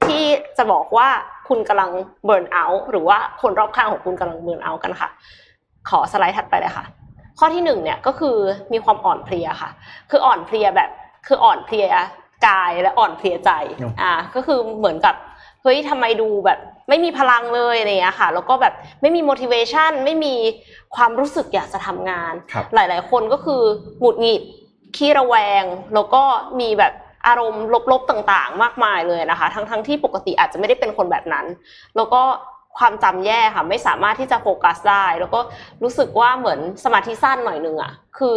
ที่จะบอกว่าคุณกำลังเบิร์นเอาท์หรือว่าคนรอบข้างของคุณกำลังเบิร์นเอาท์กันค่ะ ขอสไลด์ถัดไปเลยค่ะ ข้อที่หนึ่งเนี่ยก็คือมีความอ่อนเพลียค่ะ คืออ่อนเพลียแบบคืออ่อนเพลียกายและอ่อนเพลียใจอืมอ่าก็คือเหมือนกับ เฮ้ยทำไมดูแบบไม่มีพลังเลยอะไรอย่างเงี้ยค่ะ แล้วก็แบบไม่มี motivation ไม่มีความรู้สึกอยากจะทำงานครับหลาย ๆ คนก็คือหงุดหงิดขี้ระแวง แล้วก็มีแบบอารมณ์ลบๆต่างๆ มากมายเลยนะคะ ทั้งๆที่ปกติอาจจะไม่ได้เป็นคนแบบนั้น แล้วก็ความจำแย่ค่ะ ไม่สามารถที่จะโฟกัสได้ แล้วก็รู้สึกว่าเหมือนสมาธิสั้นหน่อยนึงอะคือ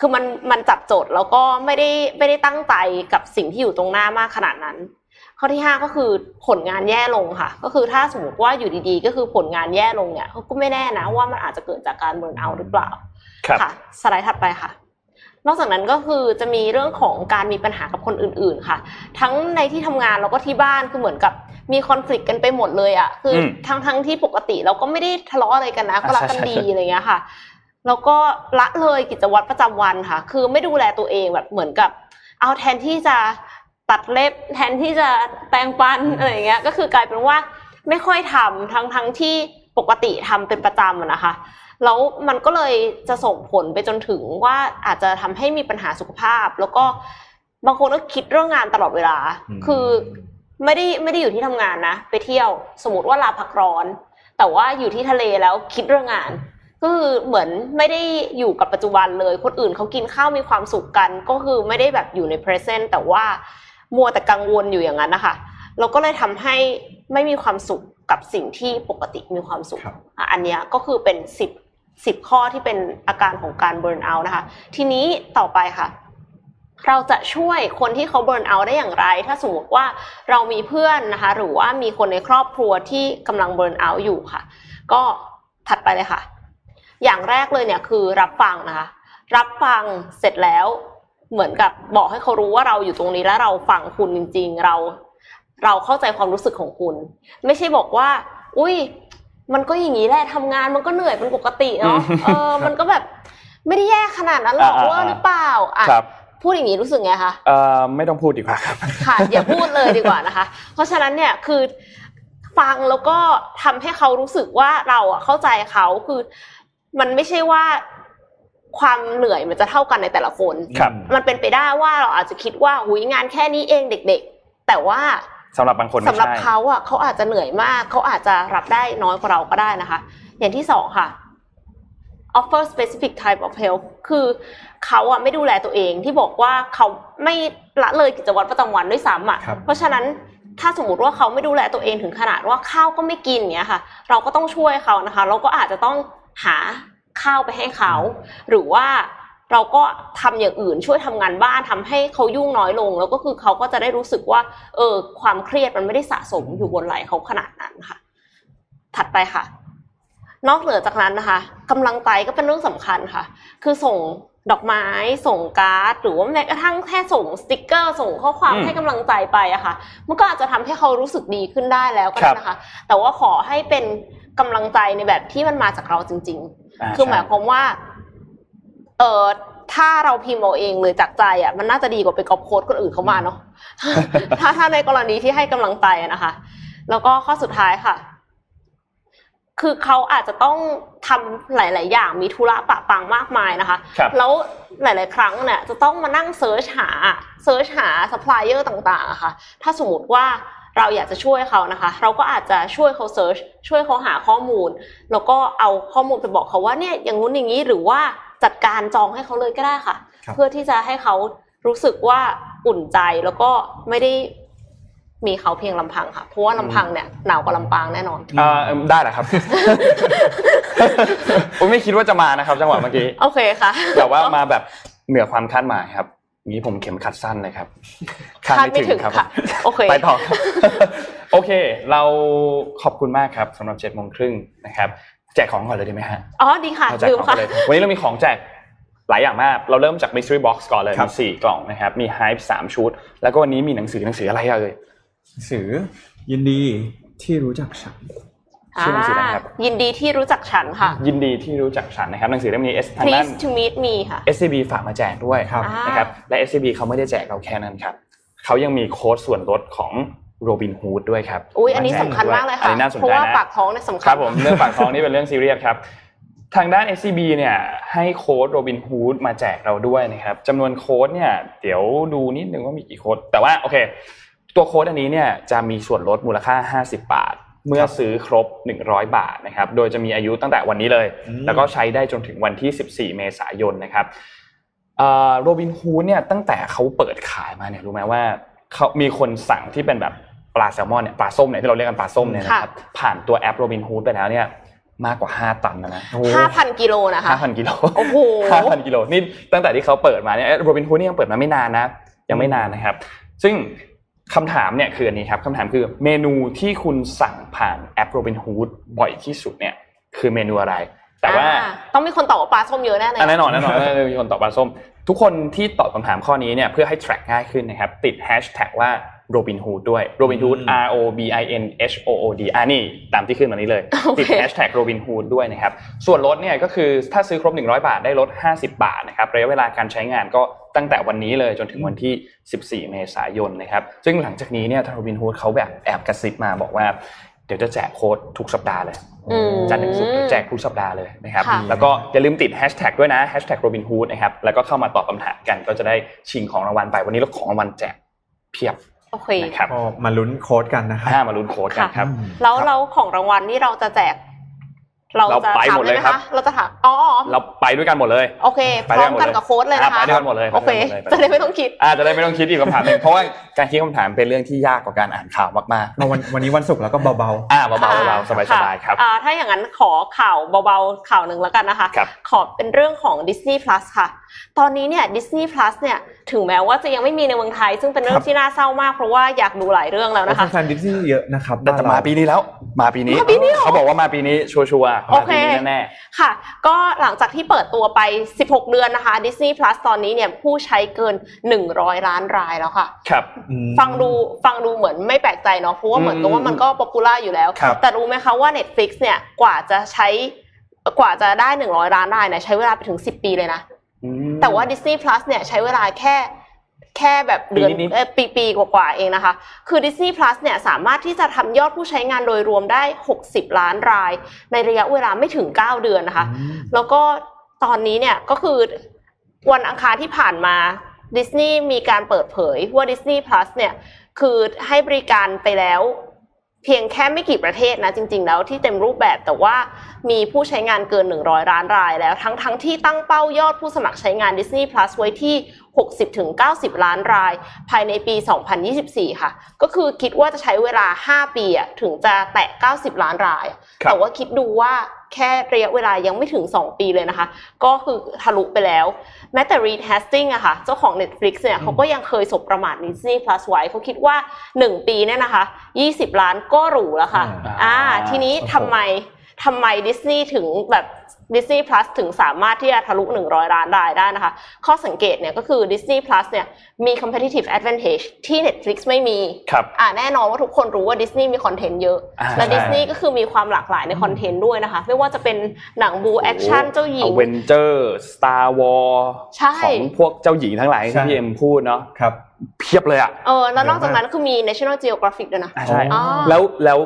คือมันมันจับโจทย์แล้วก็ไม่ได้ไม่ได้ตั้งใจกับสิ่งที่อยู่ตรงหน้ามากขนาดนั้น ข้อที่ห้าก็คือผลงานแย่ลงค่ะ ก็คือถ้าสมมติว่าอยู่ดีๆ ก็คือผลงานแย่ลงเนี่ยเขาก็ไม่แน่นะว่ามันอาจจะเกิดจากการเบิร์นเอาท์หรือเปล่าครับค่ะสไลด์ถัดไปค่ะ นอกจากนั้นก็คือจะมีเรื่องของการมีปัญหากับคนอื่นๆค่ะ ทั้งในที่ทำงานแล้วก็ที่บ้านคือเหมือนกับมีคอน FLICT กันไปหมดเลยอะ่ะคืออมทั้งทั้งที่ปกติเราก็ไม่ได้ทะเลาะอะไรกันนะก็รักกันใช่ใช่ดีอะไรเงี้ยค่ะแล้วก็ละเลยกิจวัตรประจำวันค่ะ คือไม่ดูแลตัวเองแบบเหมือนกับ เอาแทนที่จะ ตัดเล็บแทนที่จะแปรงฟันอะไรอย่างเงี้ยก็คือกลายเป็นว่าไม่ค่อยทำทั้งทั้งที่ปกติทำเป็นประจำอะนะคะ แล้วมันก็เลยจะส่งผลไปจนถึงว่าอาจจะทำให้มีปัญหาสุขภาพ แล้วก็บางคนก็คิดเรื่องงานตลอดเวลาอืมคือไม่ได้ไม่ได้อยู่ที่ทำงานนะ ไปเที่ยวสมมติว่าลาพักร้อน แต่ว่าอยู่ที่ทะเลแล้วคิดเรื่องงานก็คือเหมือนไม่ได้อยู่กับปัจจุบันเลย คนอื่นเขากินข้าวมีความสุขกัน ก็คือไม่ได้แบบอยู่ใน present แต่ว่า มัวแต่กังวลอยู่อย่างนั้นนะคะเราก็เลยทำให้ไม่มีความสุขกับสิ่งที่ปกติมีความสุขครับอะอันเนี้ยก็คือเป็นสิบสิบข้อที่เป็นอาการของการเบิร์นเอาท์นะคะ ทีนี้ต่อไปค่ะ เราจะช่วยคนที่เขาเบิร์นเอาท์ได้อย่างไร ถ้าสมมติว่าเรามีเพื่อนนะคะ หรือว่ามีคนในครอบครัวที่กำลังเบิร์นเอาท์อยู่ค่ะ ก็ถัดไปเลยค่ะ อย่างแรกเลยเนี่ยคือรับฟังนะคะ รับฟังเสร็จแล้ว เหมือนกับบอกให้เขารู้ว่าเราอยู่ตรงนี้และเราฟังคุณจริง ๆ เรา เราเข้าใจความรู้สึกของคุณ ไม่ใช่บอกว่า อุ้ย มันก็อย่างนี้แหละทำงานมันก็เหนื่อยเป็นปกติเนาะอืมเออ มันก็แบบไม่ได้แย่ขนาดนั้นหรอกอ่าๆๆเว่าหรือเปล่าอะครับพูดอย่างนี้รู้สึกไงคะเอ่อไม่ต้องพูดดีกว่าครับค่ะอย่าพูดเลยดีกว่านะคะ เพราะฉะนั้นเนี่ยคือฟังแล้วก็ทำให้เขารู้สึกว่าเราอะเข้าใจเขาคือ มันไม่ใช่ว่า ความเหนื่อยมันจะเท่ากันในแต่ละคน ครับ มันเป็นไปได้ว่าเราอาจจะคิดว่าหุยงานแค่นี้เองเด็ก ๆ แต่ว่าสำหรับบางคนไม่สำหรับใช่เขาอะเขาอาจจะเหนื่อยมาก เขาอาจจะรับได้น้อยกว่าเราก็ได้นะคะ อย่างที่สองค่ะ offer specific type of help คือเขาอะไม่ดูแลตัวเองที่บอกว่าเขาไม่ละเลยกิจวัตรประจำวันด้วยซ้ำอะครับเพราะฉะนั้นถ้าสมมติว่าเขาไม่ดูแลตัวเองถึงขนาดว่าข้าวก็ไม่กินเนี้ยค่ะ เราก็ต้องช่วยเขานะคะ เราก็อาจจะต้องหา ข้าวไปให้เขา หรือว่าเราก็ทำอย่างอื่นช่วยทำงานบ้านทำให้เขายุ่งน้อยลง แล้วก็คือเขาก็จะได้รู้สึกว่า เออ ความเครียดมันไม่ได้สะสมอยู่บนไหล่เขาขนาดนั้นค่ะ ถัดไปค่ะ นอกเหนือจากนั้นนะคะกำลังใจก็เป็นเรื่องสำคัญค่ะ คือส่งดอกไม้ส่งการ์ดหรือว่าแม้กระทั่งแค่ส่งสติกเกอร์ส่งข้อความอืมให้กำลังใจไปอะค่ะ มันก็อาจจะทำให้เขารู้สึกดีขึ้นได้แล้วก็ได้นะคะ แต่ว่าขอให้เป็นกำลังใจในแบบที่มันมาจากเราจริง ๆ คือหมายความว่า เออถ้าเราพิมพ์เอาเองเลยจากใจอะมันน่าจะดีกว่าไปก๊อปโค้ดคนอื่นเขามาเนาะถ้าถ้าในกรณีที่ให้กำลังใจอะนะคะ แล้วก็ข้อสุดท้ายค่ะ คือเขาอาจจะต้องทำหลาย ๆ อย่างมีธุระปะปังมากมายนะคะครับแล้วหลาย ๆ ครั้งเนี่ยจะต้องมานั่ง search หา search หาซัพพลายเออร์ต่าง ๆอะค่ะ ถ้าสมมติว่าเราอยากจะช่วยเขานะคะ เราก็อาจจะช่วยเขา search ช่วยเขาหาข้อมูล แล้วก็เอาข้อมูลไปบอกเขาว่าเนี่ยอย่างงู้นอย่างนี้หรือว่าจัดการจองให้เขาเลยก็ได้ค่ะครับเพื่อที่จะให้เขารู้สึกว่าอุ่นใจแล้วก็ไม่ได้ มีเขาเพียงลำพังค่ะ เพราะว่าลำพังเนี่ยหนาวกว่าลำปางแน่นอนอ่าเอิ่มได้แหละครับผมไม่คิดว่าจะมานะครับ จังหวะเมื่อกี้ โอเคค่ะ แต่ว่ามาแบบเหนือความคาดหมายครับนี้ผมเข็มขัดสั้นเลยครับคาดไม่ถึงครับค่ะโอเค ไปต่อครับ โอเค เราขอบคุณมากครับสำหรับเจ็ดโมงครึ่งนะครับ แจกของก่อนเลยดีไหมฮะ อ๋อ ดีค่ะเราแจกลืมของค่ะกันเลยวันนี้เรามีของแจกหลายอย่างมาก เราเริ่มจาก mystery box ก่อนเลยครับมีสี่กล่องนะครับ มี hype สามชุด แล้วก็วันนี้มีหนังสือหนังสืออะไรอะเอ่ยหนัง สือยินดีที่รู้จักฉัน ชื่อหนังสืออะไรครับ ยินดีที่รู้จักฉันค่ะ ยินดีที่รู้จักฉันนะครับหนังสือเล่มนี้ S ทางด้าน please to meet me ค่ะ SCB ฝากมาแจกด้วยครับ นะครับ และ SCB เขาไม่ได้แจกเราแค่นั้นครับเขายังมีโค้ดส่วนลดของโรบินฮูดด้วยครับ อุ้ยอันนี้สำคัญมากเลยค่ะอันนี้น่าสนใจนะเพราะว่าปากท้องเนี่ยสำคัญครับผมเรื่องปากท้องนี่เป็นเรื่องซีเรียสครับ ทางด้าน SCB เนี่ยให้โค้ดโรบินฮูดมาแจกเราด้วยนะครับจำนวนโค้ดเนี่ยเดี๋ยวดูนิดนึงว่ามีกี่โค้ด แต่ว่าโอเค ตัวโค้ดอันนี้เนี่ยจะมีส่วนลดมูลค่า 50 บาท เมื่อซื้อครบ 100 บาทนะครับ โดยจะมีอายุตั้งแต่วันนี้เลยอืมแล้วก็ใช้ได้จนถึงวันที่ 14 เมษายนนะครับโรบินฮูดเนี่ยตั้งแต่เขาเปิดขายมาเนี่ยรู้ไหมว่าเขามีคนสั่งที่เป็นแบบปลาแซลมอนเนี่ยปลาส้มเนี่ยที่เราเรียกกันปลาส้มเนี่ยนะครับผ่านตัวแอปโรบินฮูดไปแล้วเนี่ยมากกว่า 5 ตันแล้วนะห้าพันกิโลนะคะห้าพันกิโลโอ้โหห้าพันกิโลนี่ตั้งแต่ที่เขาเปิดมาเนี่ยโรบินฮูดนี่ยังเปิดมาไม่นานนะยังไม่นานนะครับ ซึ่ง คำถามเนี่ยคืออันนี้ครับคำถามคือเมนูที่คุณสั่งผ่านแอปโรบินฮูดบ่อยที่สุดเนี่ย คือเมนูอะไร แต่ว่าอ่ต้องมีคนตอบว่าปลาส้มเยอะแน่เลยอะแน่นอนแน่นอนแน่นอนมีคนตอบปลาส้ม ทุกคนที่ตอบคำถามข้อนี้เนี่ยเพื่อให้ track ง่ายขึ้นนะครับ ติด hashtag ว่า Robinhood ด้วย Robinhood อืม R O B I N H O O D อ่านี่ตามที่ขึ้นมานี้เลยโอเคติด hashtag Robinhood ด้วยนะครับ ส่วนลดเนี่ยก็คือถ้าซื้อครบ 100 บาทได้ลด 50 บาทนะครับระยะเวลาการใช้งานก็ ตั้งแต่วันนี้เลยจนถึงวันที่ 14 เมษายนนะครับ ซึ่งหลังจากนี้เนี่ยทาง Robinhood เขาแบบแอบกระซิบมาบอกว่าเดี๋ยวจะแจกโค้ดทุกสัปดาห์เลยอืมจันทร์ถึงศุกร์เดี๋ยวแจกทุกสัปดาห์เลยนะครับค่ะแล้วก็อย่าลืมติดแฮชแท็กด้วยนะแฮชแท็กโรบินฮูดนะครับ แล้วก็เข้ามาตอบคำถามกันก็จะได้ชิงของรางวัลไป วันนี้เราของรางวัลแจกเพียบโอเคนะครับก็มาลุ้นโค้ดกันนะครับห้ามาลุ้นโค้ดกันครับ แล้วเราของรางวัลนี่เราจะแจก เราเราจะไปถามหมดได้เลยไหมครับคะเราจะถามอ๋อเราไปด้วยกันหมดเลย โอเคไปพร้ด้อวยมกันกันกับโค้ดเลยนะคะอะไปด้วยกันหมดเลย โอเคไปด้วยกันหมดเลยจะได้ไม่ต้องคิดอาจจะได้ไม่ต้องคิดอีกคำถามหนึ่งเพราะว่าการคิดคำถามเป็นเรื่องที่ยากกว่าการอ่านข่าวมากมาวันวันนี้วันศุกร์แล้วก็เบาๆ อ่าเบาๆเบาๆสบายๆครับอ่าถ้าอย่างนั้นขอข่าวเบาๆข่าวหนึ่งแล้วกันนะคะครับขอเป็นเรื่องของ Disney Plus ค่ะตอนนี้เนี่ย Disney Plus เนี่ย ถึงแม้ว่าจะยังไม่มีในเมืองไทย ซึ่งเป็นเรื่อครังบที่น่าเศร้ามากเพราะว่าอยากดูหลายเรื่องแล้วๆนะคะแฟนๆดิสนีย์เยอะนะครับแต่แต่มาปีนี้แล้ว มาปีนี้มาปีนี้เหรอเขาบอกว่ามาปีนี้ชัวร์ๆโอมาเคปีนี้แน่ค่ะ ก็หลังจากที่เปิดตัวไป 16 เดือนนะคะ Disney Plus ตอนนี้เนี่ยผู้ใช้เกิน 100 ล้านรายแล้วค่ะๆครับอืมฟังดูฟังดูเหมือนไม่แปลกใจเนาะเพราะว่าเหมือนกับว่ามันก็ป๊อปปูล่าอยู่แล้วครับแต่รู้ไหมคะว่า Netflix เนี่ยกว่าจะใช้กว่าจะได้ 100 ล้านรายเนี่ยใช้เวลาไปถึง 10 ปีเลยนะ แต่ว่า Disney Plus เนี่ยใช้เวลาแค่แค่แบบเดือนปีนิดๆเอ่อปีปีกว่าๆเองนะคะ คือ Disney Plus เนี่ยสามารถที่จะทำยอดผู้ใช้งานโดยรวมได้ 60 ล้านราย ในระยะเวลาไม่ถึง 9 เดือนนะคะ แล้วก็ตอนนี้เนี่ยก็คือวันอังคารที่ผ่านมาดิสนีย์มีการเปิดเผยว่า Disney Plus เนี่ยคือให้บริการไปแล้วเพียงแค่ไม่กี่ประเทศนะจริง ๆ แล้วที่เต็มรูปแบบแต่ว่ามีผู้ใช้งานเกิน 100 ล้านรายแล้วทั้งทั้งที่ตั้งเป้ายอดผู้สมัครใช้งาน Disney Plus ไว้ที่ 60-90 ล้านราย ภายในปี 2024 ค่ะ ก็คือคิดว่าจะใช้เวลา 5 ปีอะถึงจะแตะ 90 ล้านรายครับแต่ว่าคิดดูว่าแค่ระยะเวลายังไม่ถึง 2 ปีเลยนะคะ ก็คือทะลุไปแล้ว แม้แต่ Reed Hastings อะค่ะ เจ้าของ Netflix เนี่ยเขาก็ยังเคยสบประมาท Disney Plus ไว้เขาคิดว่า 1 ปีเนี่ยนะคะ 20 ล้านก็หรูแล้วค่ะอ่าอ่าทีนี้ทำไม ทำไมดิสนีย์ถึงแบบดิสนีย์ plus ถึงสามารถที่จะทะลุ 100 ล้านรายได้นะคะ ข้อสังเกตเนี่ยก็คือ Disney Plus เนี่ยมี competitive advantage ที่ Netflix ไม่มีครับอ่าแน่นอนว่าทุกคนรู้ว่าดิสนีย์มีคอนเทนต์เยอะอ่าและใช่ดิสนีย์ก็คือมีความหลากหลายในคอนเทนต์ด้วยนะคะ ไม่ว่าจะเป็นหนังบู๊แอคชั่นเจ้าหญิงอเวนเจอร์ส Star Warsใช่ของพวกเจ้าหญิงทั้งหลายใช่ที่พี่เอ็มพูดเนาะครับเพียบเลยอะเออแล้วนอกจากนั้นก็คือมี National Geographic ด้วยนะอ่าใช่อ๋อแล้วแล้ว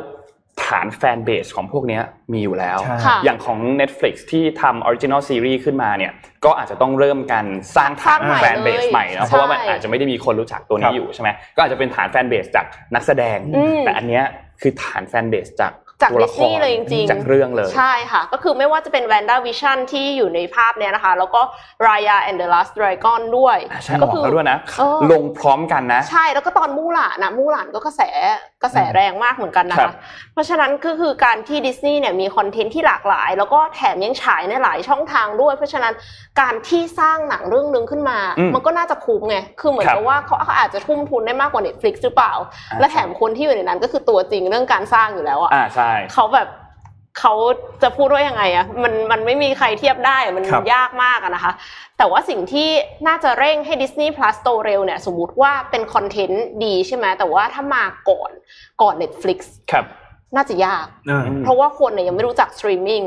ฐาน fanbase ของพวกเนี้ยมีอยู่แล้วใช่ค่ะอย่างของ Netflix ที่ทำ original ซีรีส์ขึ้นมาเนี่ยก็อาจจะต้องเริ่มกันสร้างฐานสร้างใหม่แฟนเบสเลยใหม่เนาะใช่เพราะว่ามันอาจจะไม่ได้มีคนรู้จักตัวคนี้รับอยู่ใช่ไหมก็อาจจะเป็นฐานแฟนเบสจากนักแสดงอืมแต่อันเนี้ยคือฐานแฟนเบสจากจากตัวดิละสคนีรย์เลยจริงๆจากเรื่องเลย ใช่ค่ะ ก็คือไม่ว่าจะเป็น Vanda Vision ที่อยู่ในภาพเนี้ยนะคะ แล้วก็ Raya and the Last Dragon ด้วยอ่าใช่อก็อกแล้วด้วยนะเออลงพร้อมกันนะ ใช่แล้วก็ตอนมู่หลานนะมู่หลานก็กระแส กระแสแรงมากเหมือนกันนะครัคะบเพราะฉะนั้นก็คือการที่ดิสนีย์เนี่ยมีคอนเทนต์ที่หลากหลาย แล้วก็แถมยังฉายในหลายช่องทางด้วย เพราะฉะนั้นการที่สร้างหนังเรื่องนึงขึ้นมาอืมมันก็น่าจะคุ้มไง คือเหมือนครับกับว่าเขาเขาอาจจะทุ่มทุนได้มากกว่า Netflix หรือเปล่าอ่า และแถมคนที่อยู่ในนั้นก็คือตัวจริงเรื่องการสร้างอยู่แล้วอะอ่าใช่เขาแบบ เขาจะพูดว่ายังไงอะมันมันไม่มีใครเทียบได้อะมันครับยากมากอะนะคะ แต่ว่าสิ่งที่น่าจะเร่งให้ Disney Plus โตเร็วเนี่ย สมมติว่าเป็นคอนเทนต์ดีใช่ไหมแต่ว่าถ้ามาก่อนก่อน Netflix ครับ น่าจะยากอ่าอืมเพราะว่าคนเนี่ยยังไม่รู้จักสตรีมมิ่ง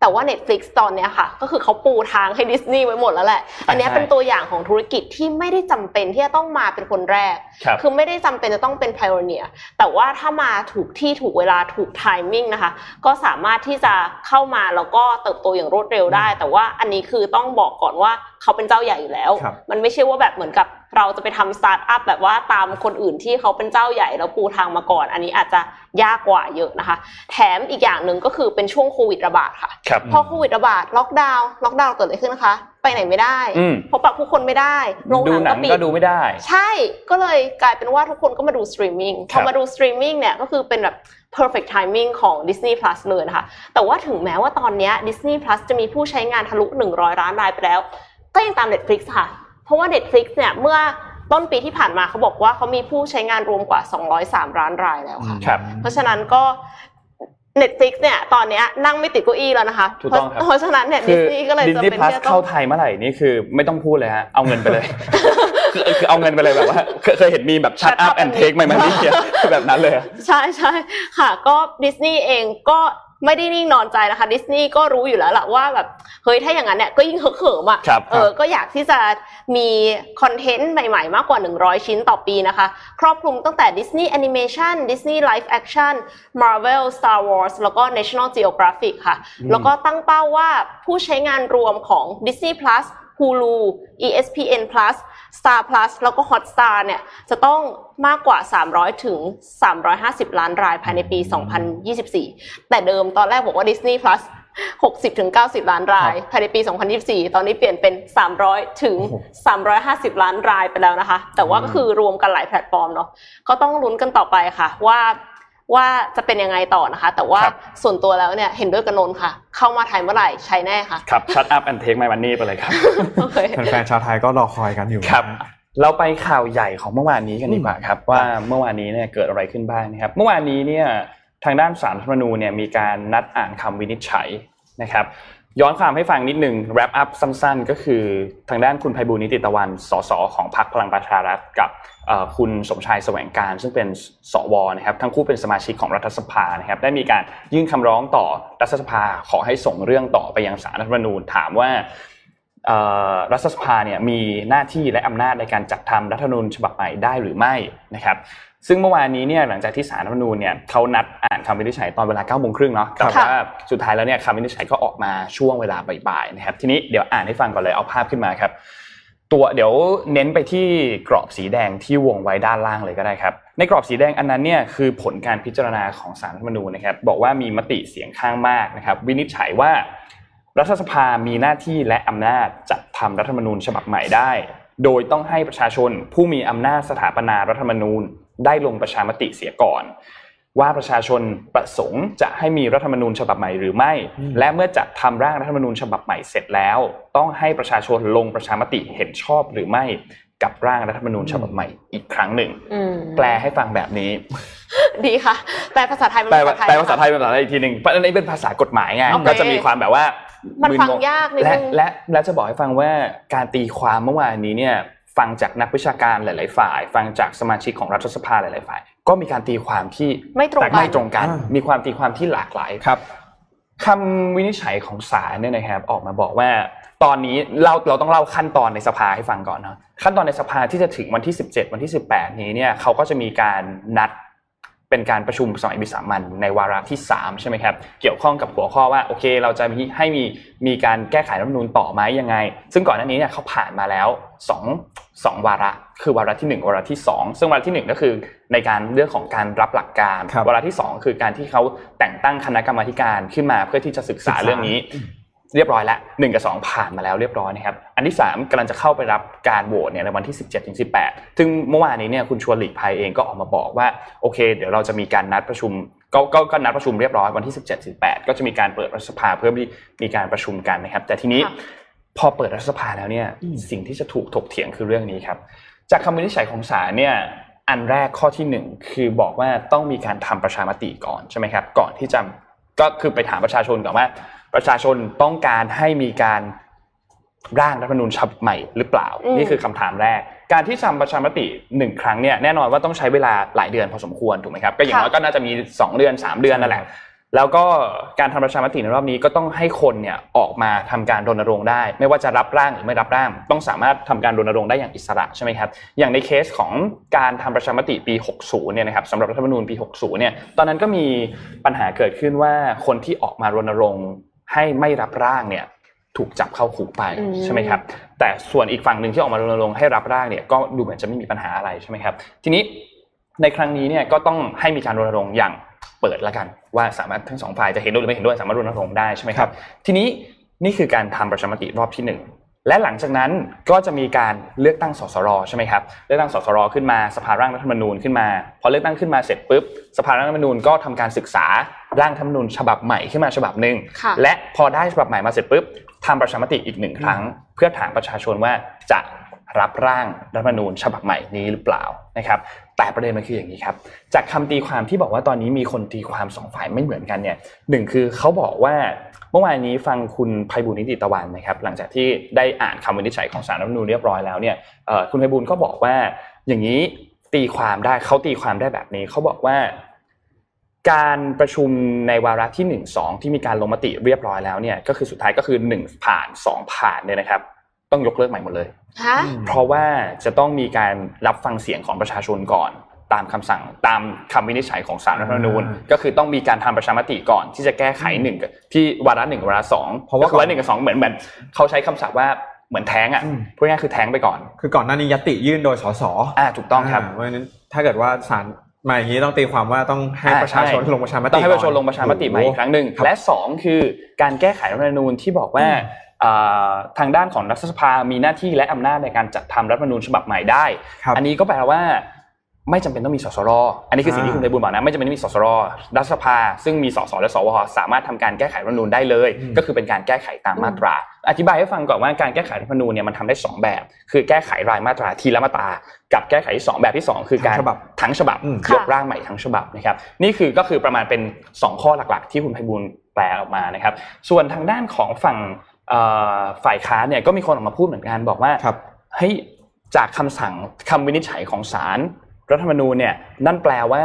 แต่ว่า Netflix ตอนเนี้ยค่ะ ก็คือเขาปูทางให้ดิสนีย์ไว้หมดแล้วแหละ อันเนี้ยใช่เป็นตัวอย่างของธุรกิจที่ไม่ได้จำเป็นที่จะต้องมาเป็นคนแรกครับคือไม่ได้จำเป็นจะต้องเป็น pioneer แต่ว่าถ้ามาถูกที่ถูกเวลาถูก timing นะคะ ก็สามารถที่จะเข้ามาแล้วก็เติบโตอย่างรวดเร็วได้ แต่ว่าอันนี้คือต้องบอกก่อนว่าเขาเป็นเจ้าใหญ่อยู่แล้วครับมันไม่ใช่ว่าแบบเหมือนกับ เราจะไปทำสตาร์ทอัพแบบว่าตามคนอื่นที่เขาเป็นเจ้าใหญ่แล้วปูทางมาก่อน อันนี้อาจจะยากกว่าเยอะนะคะ แถมอีกอย่างหนึ่งก็คือเป็นช่วงโควิดระบาดค่ะครับพอโควิดระบาดล็อกดาวน์ล็อกดาวน์เกิดอะไรขึ้นนะคะ ไปไหนไม่ได้อืมพบปะผู้คนไม่ได้โรงดูหนังหนัก็งปิก็ดดูไม่ได้ ใช่ก็เลยกลายเป็นว่าทุกคนก็มาดูสตรีมมิ่งครับพอมาดูสตรีมมิ่งเนี่ยก็คือเป็นแบบ perfect timing ของ Disney Plus เลยนะคะ แต่ว่าถึงแม้ว่าตอนเนี้ย Disney Plus จะมีผู้ใช้งานทะลุ 100 ล้านรายไปแล้ว ก็ยังตาม Netflix ค่ะเพ ราะว่า Netflix เนี่ยเมื่อต้นปีที่ผ่านมาเขาบอกว่าเขามีผู้ใช้งานรวมกว่า 203 ล้านรายแล้วค่ะ ครับ เพราะฉะนั้นก็ Netflix เนี่ยตอนเนี้ยนั่งไม่ติดเก้าอี้แล้วนะคะ ถูกต้องครับ เพราะฉะนั้นเนี่ยคืดิอสนีย์ก็เลยจะเป็นดิสนีย์พลัสที่จะต้องเข้าง ไทยเมื่อไหร่นี่คือไม่ต้องพูดเลยฮะ เอาเงินไปเลย คือคือเอาเงินไปเลยแบบว่า เคยเคยเห็นมีแบบชัด Shut อัพ up แอน and เทคไหมมันนี่คือแบบนั้นเลยอะ ใช่ใช่ค่ะ ก็ดิสนีย์เองก็ ไม่ได้นิ่งนอนใจนะคะดิสนีย์ก็รู้อยู่แล้วแหละว่าแบบเฮ้ยถ้าอย่างนั้นเนี่ยก็ยิ่งเหิมๆอะครับเออก็อยากที่จะมีคอนเทนต์ใหม่ๆ มากกว่า 100 ชิ้นต่อปีนะคะ ครอบคลุมตั้งแต่ Disney Animation Disney Live Action Marvel Star Wars แล้วก็ National Geographic ค่ะ แล้วก็ตั้งเป้าว่าผู้ใช้งานรวมของ Disney Plus Hulu ESPN Plus Star Plus แล้วก็ Hotstar เนี่ยจะต้องมากกว่า 300 ถึง 350 ล้านรายภายในปี 2024 แต่เดิมตอนแรกบอกว่า Disney Plus 60ถึง90 ล้านราย ภายในปี 2024 ตอนนี้เปลี่ยนเป็น 300ถึง350 ล้านรายไปแล้วนะคะ แต่ว่าก็คือรวมกันหลายแพลตฟอร์มเนาะก็ต้องลุ้นกันต่อไปค่ะว่า ว่าจะเป็นยังไงต่อนะคะ แต่ว่าครับส่วนตัวแล้วเนี่ยเห็นด้วยกับนนท์ค่ะ เข้ามาไทยเมื่อไหร่ใช้แน่ค่ะ ครับ shut up and take my money ไปเลยครับโอเคแฟนๆชาวไทยก็รอคอยกันอยู่ครับนะฮะเราไปข่าวใหญ่ของเมื่อวานนี้กันดีกว่าครับ ว่าเมื่อวานนี้เนี่ยเกิดอะไรขึ้นบ้างนะครับ เมื่อวานนี้เนี่ยทางด้านสารรัฐธรรมนูญเนี่ยมีการนัดอ่านคำวินิจฉัยนะครับ ย้อนความให้ฟังนิดหนึ่ง wrap up สั้นๆ ก็คือทางด้านคุณไพบูลย์นิติตะวันสสของพรรคพลังประชารัฐกับเอ่อคุณสมชายแสวงการ ซึ่งเป็นสวนะครับทั้งคู่เป็นสมาชิกของรัฐสภานะครับได้มีการยื่นคำร้องต่อรัฐสภาขอให้ส่งเรื่องต่อไปยังสารรัฐธรรมนูญถามว่าเอ่อรัฐสภาเนี่ยมีหน้าที่และอำนาจในการจัดทำรัฐธรรมนูญฉบับใหม่ได้หรือไม่นะครับซึ่งเมื่อวานนี้เนี่ยหลังจากที่สารรัฐธรรมนูญเนี่ยเขานัดอ่านคำวินิจฉัยตอนเวลา9โมงครึ่งเนาะแต่ค่ะว่าสุดท้ายแล้วเนี่ยคำวินิจฉัยก็ออกมาช่วงเวลาบ่ายๆนะครับทีนี้เดี๋ยวอ่านให้ฟังก่อนเลยเอาภาพขึ้นมาครับ ตัวเดี๋ยวเน้นไปที่กรอบสีแดงที่วงไว้ด้านล่างเลยก็ได้ครับ ในกรอบสีแดงอันนั้นเนี่ยคือผลการพิจารณาของสารรัฐมนูญนะครับ บอกว่ามีมติเสียงข้างมากนะครับ วินิจฉัยว่า รัฐสภามีหน้าที่และอำนาจจัดทำรัฐธรรมนูญฉบับใหม่ได้ โดยต้องให้ประชาชนผู้มีอำนาจสถาปนารัฐธรรมนูญ ได้ลงประชามติเสียก่อน ว่าประชาชนประสงค์จะให้มีรัฐธรรมนูญฉบับใหม่หรือไม่ และเมื่อจัดทำร่างรัฐธรรมนูญฉบับใหม่เสร็จแล้ว ต้องให้ประชาชนลงประชามติเห็นชอบหรือไม่กับร่างรัฐธรรมนูญฉบับใหม่อีกครั้งหนึ่งอืมแปลให้ฟังแบบนี้ ดีค่ะแปลภาษาไทยเป็นแปลภาษาไทยแปลภาษาไทยนะคะเป็นภาษาไทยอีกทีหนึ่งเพราะอันนี้เป็นภาษากฎหมายไงโอเคก็จะมีความแบบว่ามันมึฟังงยากนิดและนึงและและจะบอกให้ฟังว่าการตีความเมื่อวานนี้เนี่ยฟังจากนักวิชาการหลาย ๆ ฝ่าย ฟังจากสมาชิกของรัฐสภาหลาย ๆ ฝ่าย ก็มีการตีความที่ไม่ตรงแต่กันไม่ตรงกันอ่ามีมีความตีความที่หลากหลายครับคำวินิจฉัยของศาลเนี่ยนะครับออกมาบอกว่า ตอนนี้เราเราต้องเล่าขั้นตอนในสภาให้ฟังก่อนเนาะขั้นตอนในสภาที่จะถึงวันที่ 17 วันที่ 18 นี้เนี่ยเขาก็จะมีการนัด เป็นการประชุมสมัยวิสามันในวาระที่ 3 ใช่ไหมครับ เกี่ยวข้องกับหัวข้อว่าโอเค เราจะมีให้มีมีการแก้ไขรัฐธรรมนูญต่อไหมยังไง ซึ่งก่อนหน้านี้เนี่ยเขาผ่านมาแล้ว2งสองวาระ คือวาระที่ 1 วาระที่ 2 ซึ่งวาระที่ 1 ก็คือในการเรื่องของการรับหลักการครับวาระที่ 2 คือการที่เขาแต่งตั้งคณะกรรมาธิการขึ้นมาเพื่อที่จะศึกษาศึกษาเรื่องนี้ เรียบร้อยแล้วหนึ่งกับสองผ่านมาแล้วเรียบร้อยนะครับ อันที่สามกำลังจะเข้าไปรับการโหวตเนี่ยในวันที่ 17ถึง18 ซึ่งเมื่อวานนี้เนี่ยคุณชวนหลีกภัยเองก็ออกมาบอกว่าโอเค เดี๋ยวเราจะมีการนัดประชุมก็ก็ก็นัดประชุมเรียบร้อยวันที่ 17 18ก็จะมีการเปิดรัฐสภาเพื่อที่มีการประชุมกันนะครับ แต่ทีนี้ค่ะพอเปิดรัฐสภาแล้วเนี่ยสิ่งที่จะถูกถกเถียงคือเรื่องนี้ครับ จากคำวินิจฉัยของศาลเนี่ยอันแรกข้อที่หนึ่งคือบอกว่าต้องมีการทำประชามติก่อนใช่ไหมครับ ก่อนที่จะก็คือไปถามประชาชนก่อนว่า ประชาชนต้องการให้มีการร่างรัฐธรรมนูญฉบับใหม่หรือเปล่าอืมนี่คือคำถามแรก การที่ทำประชามติหนึ่งครั้งเนี่ยแน่นอนว่าต้องใช้เวลาหลายเดือนพอสมควรถูกไหมครับก็อย่างน้อยก็น่าจะมีสองเดือนสามเดือนนั่นแหละแล้วก็การทำประชามติในรอบนี้ก็ต้องให้คนเนี่ยออกมาทำการรณรงค์ได้ ไม่ว่าจะรับร่างหรือไม่รับร่าง ต้องสามารถทำการรณรงค์ได้อย่างอิสระใช่ไหมครับอย่างในเคสของการทำประชามติปี 60 เนี่ยนะครับสำหรับรัฐธรรมนูญปี 60 เนี่ยตอนนั้นก็มีปัญหาเกิดขึ้นว่าคนที่ออกมารณรงค์ ให้ไม่รับร่างเนี่ยถูกจับเข้าคุกไปอืมใช่ไหมครับ แต่ส่วนอีกฝั่งหนึ่งที่ออกมารณรงค์ให้รับร่างเนี่ยก็ดูเหมือนจะไม่มีปัญหาอะไรใช่ไหมครับ ทีนี้ในครั้งนี้เนี่ยก็ต้องให้มีการรณรงค์อย่างเปิดแล้วกัน ว่าสามารถทั้งสองฝ่ายจะเห็นด้วยหรือไม่เห็นด้วยสามารถรณรงค์ได้ใช่ไหมครับ ทีนี้นี่คือการทำประชามติรอบที่หนึ่ง และหลังจากนั้นก็จะมีการเลือกตั้งสสรใช่ไหมครับเลือกตั้งสสรขึ้นมาสภาร่างรัฐธรรมนูญขึ้นมาพอเลือกตั้งขึ้นมาเสร็จปุ๊บสภาร่างรัฐธรรมนูญก็ทำการศึกษาร่างรัฐธรรมนูญฉบับใหม่ขึ้นมาฉบับหนึ่งค่ะและพอได้ฉบับใหม่มาเสร็จปุ๊บทำประชามติอีกหนึ่งครั้ง เพื่อถามประชาชนว่าจะรับร่างรัฐธรรมนูญฉบับใหม่นี้หรือเปล่านะครับ แต่ประเด็นมันคืออย่างนี้ครับ จากคำตีความที่บอกว่าตอนนี้มีคนตีความสองฝ่ายไม่เหมือนกันเนี่ยหนึ่งคือเขาบอกว่า เมื่อวานนี้ฟังคุณไพบูลย์นิติตะวันนะครับ หลังจากที่ได้อ่านคำวินิจฉัยของศาลรัฐธรรมนูญเรียบร้อยแล้วเนี่ยเอ่อคุณไพบูลย์ก็บอกว่าอย่างนี้ตีความได้เขาตีความได้แบบนี้เขาบอกว่า การประชุมในวาระที่หนึ่งสองที่มีการลงมติเรียบร้อยแล้วเนี่ยก็คือสุดท้ายก็คือหนึ่งผ่านสองผ่านเนี่ยนะครับ ต้องยกเลิกใหม่หมดเลยฮะเพราะว่าจะต้องมีการรับฟังเสียงของประชาชนก่อน ตามคำสั่งตามคำวินิจฉัยของศาลรัฐธรรมนูญอ่าก็คือต้องมีการทำประชามติก่อนที่จะแก้ไขหนึ่งกับที่วาระหนึ่งวาระสองเพราะว่าก็คือวาระหนึ่งกับสองเหมือนเหมือนเขาใช้คำศัพท์ว่าเหมือนแท้งอะอืมพูดง่ายๆคือแท้งไปก่อน คือก่อนหน้านี้ยติยื่นโดยสสอ่าถูกต้องครับาเพราะฉะนั้นถ้าเกิดว่าศาลมาอย่างนี้ต้องตีความว่าต้องให้อ่าประชาชนใช่ลงประชามติต้องให้ประชาชนก่ลงประชามติใหม่อีกครั้งหนึ่งครับและสองคือการแก้ไขรัฐธรรมนูญที่บอกว่าอ่าทางด้านของรัฐสภามีหน้าที่และอำนาจในการจัดทำรัฐธรรมนูญฉบับใหม่ได้ครับอันนี้ก็แปลว่า ไม่จำเป็นต้องมีสสร อันนี้คือสิ่งที่อ่าคุณไพบูลย์บอกนะไม่จำเป็นต้องมีสสร รัฐสภา ซึ่งมีสสและสวสามารถทำการแก้ไขรัฐธรรมนูญได้เลยอืมก็คือเป็นการแก้ไขตามมาตรา อธิบายให้ฟังก่อนว่าการแก้ไขรัฐธรรมนูญเนี่ยมันทำได้สองแบบ คือแก้ไขรายมาตราทีละมาตรา กับแก้ไขที่สองแบบที่สองคือการทั้งฉบับทั้งฉบับอืมยกร่างใหม่ทั้งฉบับนะครับ นี่คือก็คือประมาณเป็นสองข้อหลักๆ ที่คุณไพบูลย์แปลออกมานะครับ ส่วนทางด้านของฝั่งเอ่อฝ่ายค้านเนี่ยก็มีคนออกมาพูดเหมือนกันบอกว่าครับเฮ้ยจากคำสั่งคำวินิจฉัยของศาล รัฐธรรมนูญเนี่ยนั่นแปลว่า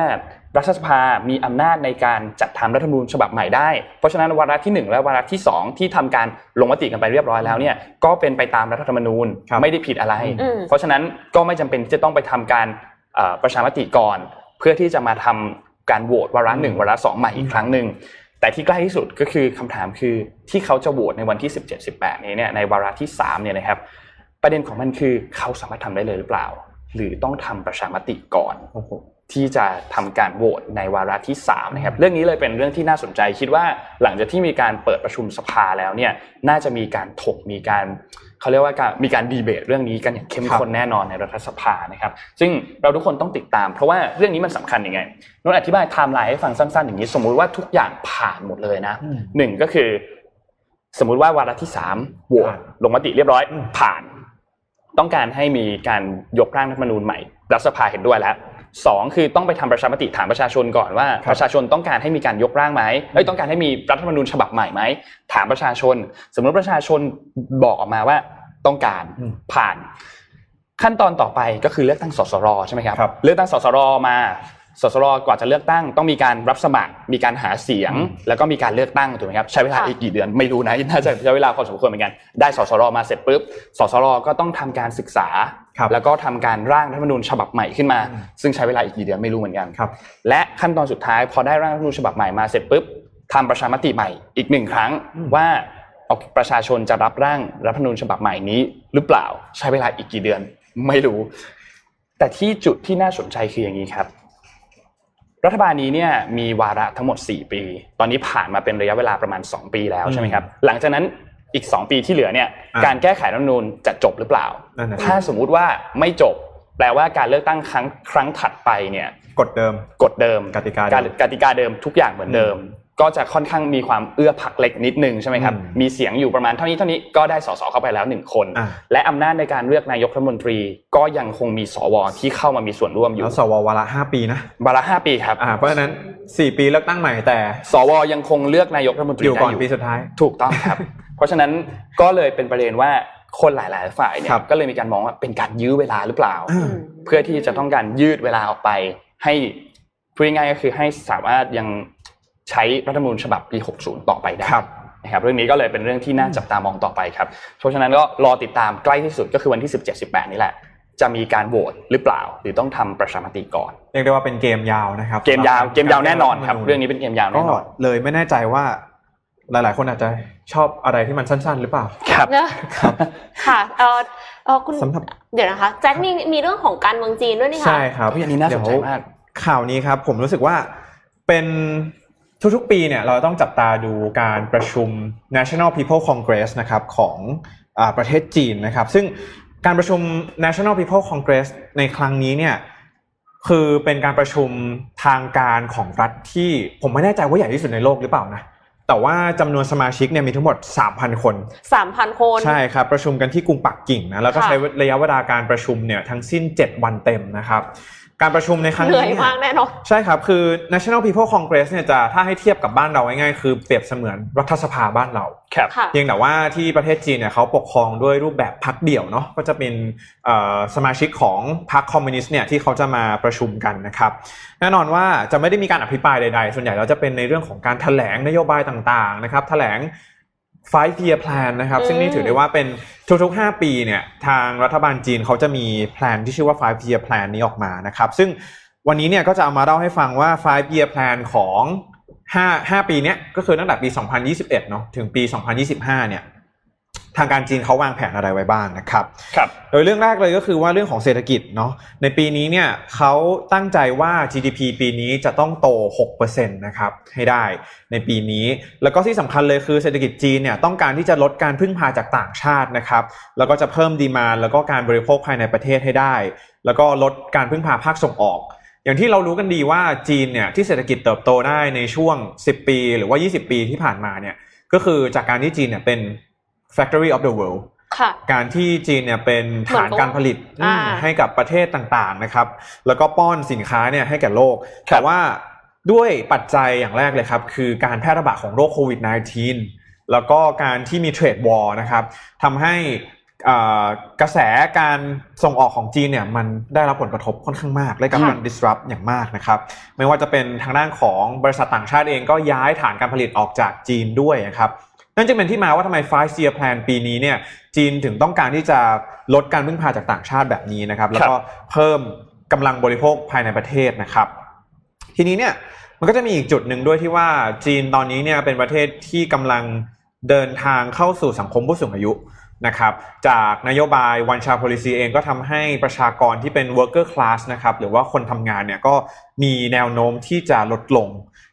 รัฐสภามีอำนาจในการจัดทำรัฐธรรมนูญฉบับใหม่ได้ เพราะฉะนั้นวาระที่หนึ่งและวาระที่สองที่ทำการลงมติกันไปเรียบร้อยแล้วเนี่ยก็เป็นไปตามรัฐธรรมนูญครับไม่ได้ผิดอะไรอืมเพราะฉะนั้นก็ไม่จำเป็นที่จะต้องไปทำการเอ่อประชามติก่อน เพื่อที่จะมาทำการโหวตวาระหนึ่งวาระสองใหม่อีกครั้งหนึ่งแต่ที่ใกล้ที่สุดก็คือคำถามคือที่เขาจะโหวตในวันที่ 17 18 นี้เนี่ยในวาระที่3เนี่ยนะครับประเด็นของมันคือเขาสามารถทำได้เลยหรือเปล่า หรือต้องทำประชามติก่อนโอ้โหที่จะทำการโหวตในวาระที่3นะครับเรื่องนี้เลยเป็นเรื่องที่น่าสนใจคิดว่าหลังจากที่มีการเปิดประชุมสภาแล้วเนี่ยน่าจะมีการถกมีการเขาเรียกว่าการมีการดีเบตเรื่องนี้กันอย่างเข้มข้นแน่นอนในรัฐสภานะครับ ซึ่งเราทุกคนต้องติดตาม เพราะว่าเรื่องนี้มันสำคัญยังไงนนท์อธิบายไทม์ไลน์ให้ฟังสั้นๆอย่างนี้ สมมุติว่าทุกอย่างผ่านหมดเลยนะอืมหนึ่งก็คือ สมมุติว่าวาระที่สามโหวตผ่านลงมติเรียบร้อยอืมผ่าน ต้องการให้มีการยกร่างรัฐธรรมนูญใหม่รัฐสภาเห็นด้วยแล้วสองคือต้องไปทำประชามติถามประชาชนก่อนว่าครับประชาชนต้องการให้มีการยกร่างไหมเอ้ยต้องการให้มีรัฐธรรมนูญฉบับใหม่ไหมถามประชาชน สมมติประชาชนบอกออกมาว่าต้องการอืมผ่าน ขั้นตอนต่อไปก็คือเลือกตั้งสสรใช่ไหมครับครับเลือกตั้งสสรมา สสรกว่าจะเลือกตั้งต้องมีการรับสมัคร มีการหาเสียง แล้วก็มีการเลือกตั้งถูกไหมครับใช้เวลาค่ะอีกกี่เดือนไม่รู้นะน่าจะใช้เวลาพอสมควรเหมือนกันได้สสรมาเสร็จปุ๊บสสรก็ต้องทำการศึกษาครับแล้วก็ทำการร่างรัฐธรรมนูญฉบับใหม่ขึ้นมา ซึ่งใช้เวลาอีกกี่เดือนไม่รู้เหมือนกันครับและขั้นตอนสุดท้าย พอได้ร่างรัฐธรรมนูญฉบับใหม่มาเสร็จปุ๊บทำประชามติใหม่อีกหนึ่งครั้งอืมว่าเอาประชาชนจะรับร่างรัฐธรรมนูญฉบับใหม่นี้ หรือเปล่าใช้เวลาอีกกี่เดือน ไม่รู้ แต่ที่จุดที่น่าสนใจคืออย่างนี้ครับ รัฐบาลนี้เนี่ยมีวาระทั้งหมด 4 ปี ตอนนี้ผ่านมาเป็นระยะเวลาประมาณ 2 ปีแล้วใช่ไหมครับ หลังจากนั้นอีก 2 ปีที่เหลือเนี่ยอะการแก้ไขรัฐธรรมนูญจะจบหรือเปล่านั่นน่ะสิถ้าสมมุติว่าไม่จบ แปลว่าการเลือกตั้งครั้งครั้งถัดไปเนี่ยกฎเดิมกฎเดิมกติกาเดิมกติกาเดิมทุกอย่างเหมือนเดิม ก็จะค่อนข้างมีความเอื้อผักเล็กนิดนึงใช่ไหมครับอืมมีเสียงอยู่ประมาณเท่านี้เท่านี้ก็ได้สสเข้าไปแล้วหนึ่งคนอะและอำนาจในการเลือกนายกรัฐมนตรี ก็ยังคงมีสวที่เข้ามามีส่วนร่วมอยู่แล้วสววาระห้าปีนะบาระห้าปีครับอ่าเพราะฉะนั้นสี่ปีเลือกตั้งใหม่แต่ สวยังคงเลือกนายกรัฐมนตรีอยู่ก่อนได้ปีสุดท้ายถูกต้องครับ เพราะฉะนั้นก็เลยเป็นประเด็นว่าคนหลาย ๆ ฝ่ายเนี่ยครับก็เลยมีการมองว่าเป็นการยื้อเวลาหรือเปล่าอ่า เพื่อที่จะต้องการยืดเวลาออกไป ให้พูดง่ายๆก็คือให้สามารถยัง ใช้รัฐธรรมนูญฉบับปี 60 ต่อไปได้ครับนะครับเรื่องนี้ก็เลยเป็นเรื่องที่น่าจับตามองต่อไปครับเพราะฉะนั้นก็รอติดตามใกล้ที่สุดก็คือวันที่ 17-18 นี่แหละ จะมีการโหวตหรือเปล่า หรือต้องทำประชามติก่อนเรียกได้ว่าเป็นเกมยาวนะครับเกมยาวสำหบเกมยาวแน่นอนครับกาเรื่องนี้เป็นเกมยาวก็แน่นอนเลยไม่แน่ใจว่าหลาย ๆ คนอาจจะชอบอะไรที่มันสั้น ๆ หรือเปล่า ครับเนอะค่ะเออเออคุณสำหรับเดี๋ยวนะคะแจ็คมีมีเรื่องของการเมืองจีนด้วยนี่ค่ะใช่ครับเฮ้ยอันนี้น่าสนใจมากเดี๋ยวข่าวนี้ครับ ผมรู้สึกว่าเป็น ทุกๆ ปีเนี่ยเราต้องจับตาดูการประชุม National People Congress นะครับของอาประเทศจีนนะครับ ซึ่งการประชุม National People Congress ในครั้งนี้เนี่ยคือเป็นการประชุมทางการของรัฐที่ผมไม่แน่ใจว่าใหญ่ที่สุดในโลกหรือเปล่านะแต่ว่าจำนวนสมาชิกเนี่ยมีทั้งหมด 3,000 คนสามพันคน ใช่ครับ ประชุมกันที่กรุงปักกิ่งนะแล้วก็ค่ะใช้ระยะเวลาการประชุมเนี่ยทั้งสิ้น 7 วันเต็มนะครับ การประชุมในครั้งเหนื่นี้อยเนี่ยมากแน่นอนใช่ครับ คือ National People Congress เนี่ยจะถ้าให้เทียบกับบ้านเราง่ายๆคือเปรียบเสมือนรัฐสภาบ้านเราครับค่ะเพียงแต่ว่าที่ประเทศจีนเนี่ยเขาปกครองด้วยรูปแบบพรรคเดี่ยวเนาะก็จะเป็นเอ่อสมาชิกของพรรคคอมมิวนิสต์เนี่ยที่เขาจะมาประชุมกันนะครับ แน่นอนว่าจะไม่ได้มีการอภิปรายใดๆ ส่วนใหญ่แล้วจะเป็นในเรื่องของการแถลงนโยบายต่างๆนะครับแถลง five year plan นะครับ ซึ่งนี่ถือได้ว่าเป็นทุกๆ 5 ปีเนี่ยทางรัฐบาลจีนเขาจะมีแพลนที่ชื่อว่า five year plan นี้ออกมานะครับ ซึ่งวันนี้เนี่ยก็จะเอามาเล่าให้ฟังว่า five year plan ของ 5 5 ปีเนี้ยก็คือตั้งแต่ปี 2021 เนาะถึงปี 2025 เนี่ย ทางการจีนเขาวางแผนอะไรไว้บ้างนะครับครับ โดยเรื่องแรกเลยก็คือว่าเรื่องของเศรษฐกิจเนาะในปีนี้เนี่ยเขาตั้งใจว่า GDP ปีนี้จะต้องโต 6%นะครับให้ได้ในปีนี้ แล้วก็ที่สำคัญเลยคือเศรษฐกิจจีนเนี่ยต้องการที่จะลดการพึ่งพาจากต่างชาตินะครับแล้วก็จะเพิ่มดีมานแล้วก็การบริโภคภายในประเทศให้ได้ แล้วก็ลดการพึ่งพาภาคส่งออกอย่างที่เรารู้กันดีว่าจีนเนี่ยที่เศรษฐกิจเติบโตได้ในช่วง 10 ปี หรือว่า 20 ปีที่ผ่านมาเนี่ยก็คือจากการที่จีนเนี่ยเป็น factory of the world ค่ะการที่จีนเนี่ยเป็นฐานการผลิตอ่าอืมให้กับประเทศต่างๆนะครับ แล้วก็ป้อนสินค้าเนี่ยให้แก่โลกครับแต่ว่าด้วยปัจจัยอย่างแรกเลยครับ คือการแพร่ระบาดของโรคโควิด -19 แล้วก็การที่มีเทรดวอร์นะครับทำให้อ่ากระแสการส่งออกของจีนเนี่ยมันได้รับผลกระทบค่อนข้างมากและกับมัน disrupt อย่างมากนะครับ ไม่ว่าจะเป็นทางด้านของบริษัทต่างชาติเองก็ย้ายฐานการผลิตออกจากจีนด้วยนะครับ นั่นจึงเป็นที่มาว่าทำไม five year plan ปีนี้เนี่ยจีนถึงต้องการที่จะลดการพึ่งพาจากต่างชาติแบบนี้นะครับ แล้วก็เพิ่มกำลังบริโภคภายในประเทศนะครับ ทีนี้เนี่ยมันก็จะมีอีกจุดหนึ่งด้วยที่ว่าจีนตอนนี้เนี่ยเป็นประเทศที่กำลังเดินทางเข้าสู่สังคมผู้สูงอายุนะครับจากนโยบาย one child policy เองก็ทำให้ประชากรที่เป็น worker class นะครับหรือว่าคนทำงานเนี่ยก็มีแนวโน้มที่จะลดลง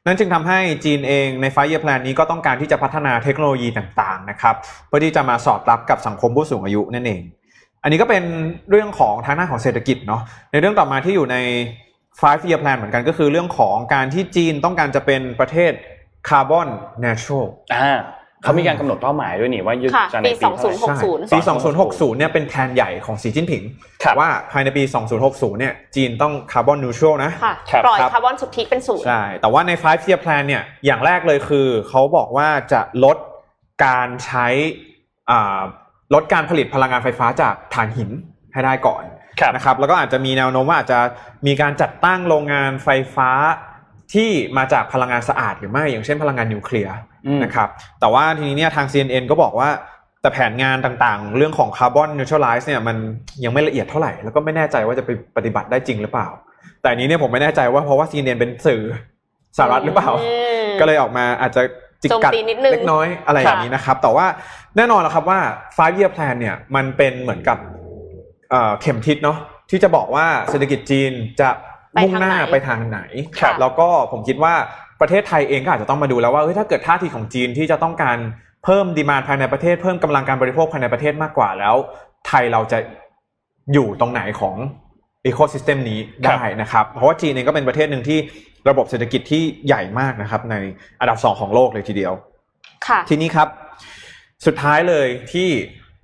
นั่นจึงทำให้จีนเองใน five year plan นี้ก็ต้องการที่จะพัฒนาเทคโนโลยีต่างๆนะครับเพื่อที่จะมาสอดรับกับสังคมผู้สูงอายุนั่นเอง อันนี้ก็เป็นเรื่องของทางด้านของเศรษฐกิจเนาะในเรื่องต่อมาที่อยู่ใน five year plan เหมือนกันก็คือเรื่องของการที่จีนต้องการจะเป็นประเทศคาร์บอนเน t ช a l อ่า เขามีการกำหนดเป้าหมายด้วยนี่ว่ายึดค่ะจะในปีปีเท่าไหร่2060ปี2060เนี่ยเป็นแผนใหญ่ของสีจิ้นผิงครับว่าภายในปี 2060เนี่ยจีนต้องคาร์บอนนิวทรัลนะค่ะครับปล่อยครับคาร์บอนสุทธิเป็นศูนย์ใช่แต่ว่าใน five year plan เนี่ยอย่างแรกเลยคือเขาบอกว่าจะลดการใช้อ่าลดการผลิตพลังงานไฟฟ้าจากถ่านหินให้ได้ก่อนครับนะครับแล้วก็อาจจะมีแนวโน้มว่าอาจจะมีการจัดตั้งโรงงานไฟฟ้า ที่มาจากพลังงานสะอาดหรือไม่อย่างเช่นพลังงานนิวเคลียร์อืมนะครับแต่ว่าทีนี้เนี่ยทาง CNN ก็บอกว่าแต่แผนงานต่างๆ เรื่องของคาร์บอนนิวทรัลไลซ์เนี่ยมันยังไม่ละเอียดเท่าไหร่ แล้วก็ไม่แน่ใจว่าจะไปปฏิบัติได้จริงหรือเปล่า แต่อันนี้เนี่ยผมไม่แน่ใจว่าเพราะว่า CNN เป็นสื่อสหรัฐหรือเปล่าอืมก็เลยออกมาอาจจะจิกกัดโจมตีนิดนึงเล็กน้อยอะไรอย่างนี้นะครับ แต่ว่าแน่นอนแล้วครับว่า five year plan เนี่ยมันเป็นเหมือนกับเอ่อเข็มทิศเนาะที่จะบอกว่าเศรษฐกิจจีนจะ มุ่งหน้าไปทางไหนครับแล้วก็ผมคิดว่าประเทศไทยเองก็อาจจะต้องมาดูแล้วว่าเฮ้ยถ้าเกิดท่าทีของจีนที่จะต้องการเพิ่มดีมานภายในประเทศ เพิ่มกำลังการบริโภคภายในประเทศมากกว่าแล้ว ไทยเราจะอยู่ตรงไหนของอีโค y ิสเต็มนี้ได้นะครับ เพราะว่าจีนเองก็เป็นประเทศหนึ่งที่ระบบเศรษฐกิจที่ใหญ่มากนะครับ ในอันดับสองของโลกเลยทีเดียวค่ะทีนี้ครับ สุดท้ายเลยที่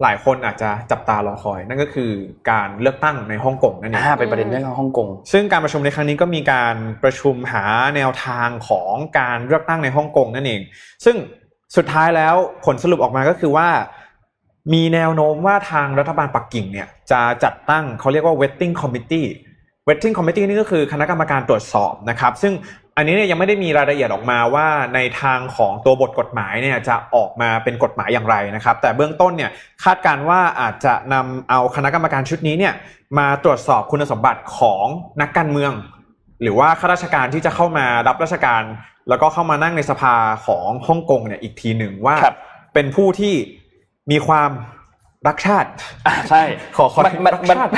หลายคนอาจจะจับตารอคอย นั่นก็คือการเลือกตั้งในฮ่องกงนั่นเองอ่าเป็นประเด็นเรื่องของฮ่องกงซึ่งการประชุมในครั้งนี้ก็มีการประชุมหาแนวทางของการเลือกตั้งในฮ่องกงนั่นเอง ซึ่งสุดท้ายแล้วผลสรุปออกมาก็คือว่ามีแนวโน้มว่าทางรัฐบาลปักกิ่งเนี่ยจะจัดตั้งเขาเรียกว่า vetting committee vetting committee นี่ก็คือคณะกรรมการตรวจสอบนะครับ ซึ่ง อันนี้เนี่ยยังไม่ได้มีรายละเอียดออกมาว่าในทางของตัวบทกฎหมายเนี่ยจะออกมาเป็นกฎหมายอย่างไรนะครับ แต่เบื้องต้นเนี่ยคาดการณ์ว่าอาจจะนำเอาคณะกรรมการชุดนี้เนี่ยมาตรวจสอบคุณสมบัติของนักการเมือง หรือว่าข้าราชการที่จะเข้ามารับราชการ แล้วก็เข้ามานั่งในสภาของฮ่องกงเนี่ยอีกทีหนึ่งว่าครับเป็นผู้ที่มีความรักชาติอ่าใช่ขอขอมันมันรักมันชาติ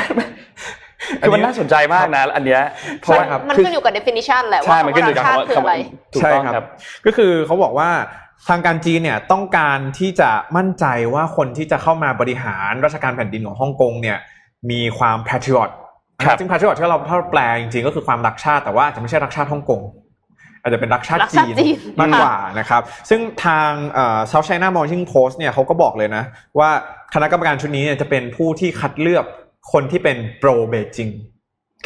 คือมันน่าสนใจมากนะอันเนี้ยเพราะว่าใช่ครับมันขึ้นอยู่กับ definition แหละใช่ว่ามันขึ้นอยู่กับชาคำติว่าคืออะไรถูกใช่ต้องครับครับ ก็คือเขาบอกว่าทางการจีนเนี่ยต้องการที่จะมั่นใจว่าคนที่จะเข้ามาบริหารราชการแผ่นดินของฮ่องกงเนี่ยมีความ patriot ครับซึ่ง patriot ที่เราถ้าเราแปลจริงๆก็คือความรักชาติแต่ว่าอาจจะไม่ใช่รักชาติฮ่องกงอาจจะเป็นรักชาติรักชาติจีนจีนมากกว่านะครับ ซึ่งทางเอ่อ South China Morning Post เนี่ยเขาก็บอกเลยนะ ว่าคณะกรรมการชุดนี้เนี่ยจะเป็นผู้ที่คัดเลือก คนที่เป็น pro Beijing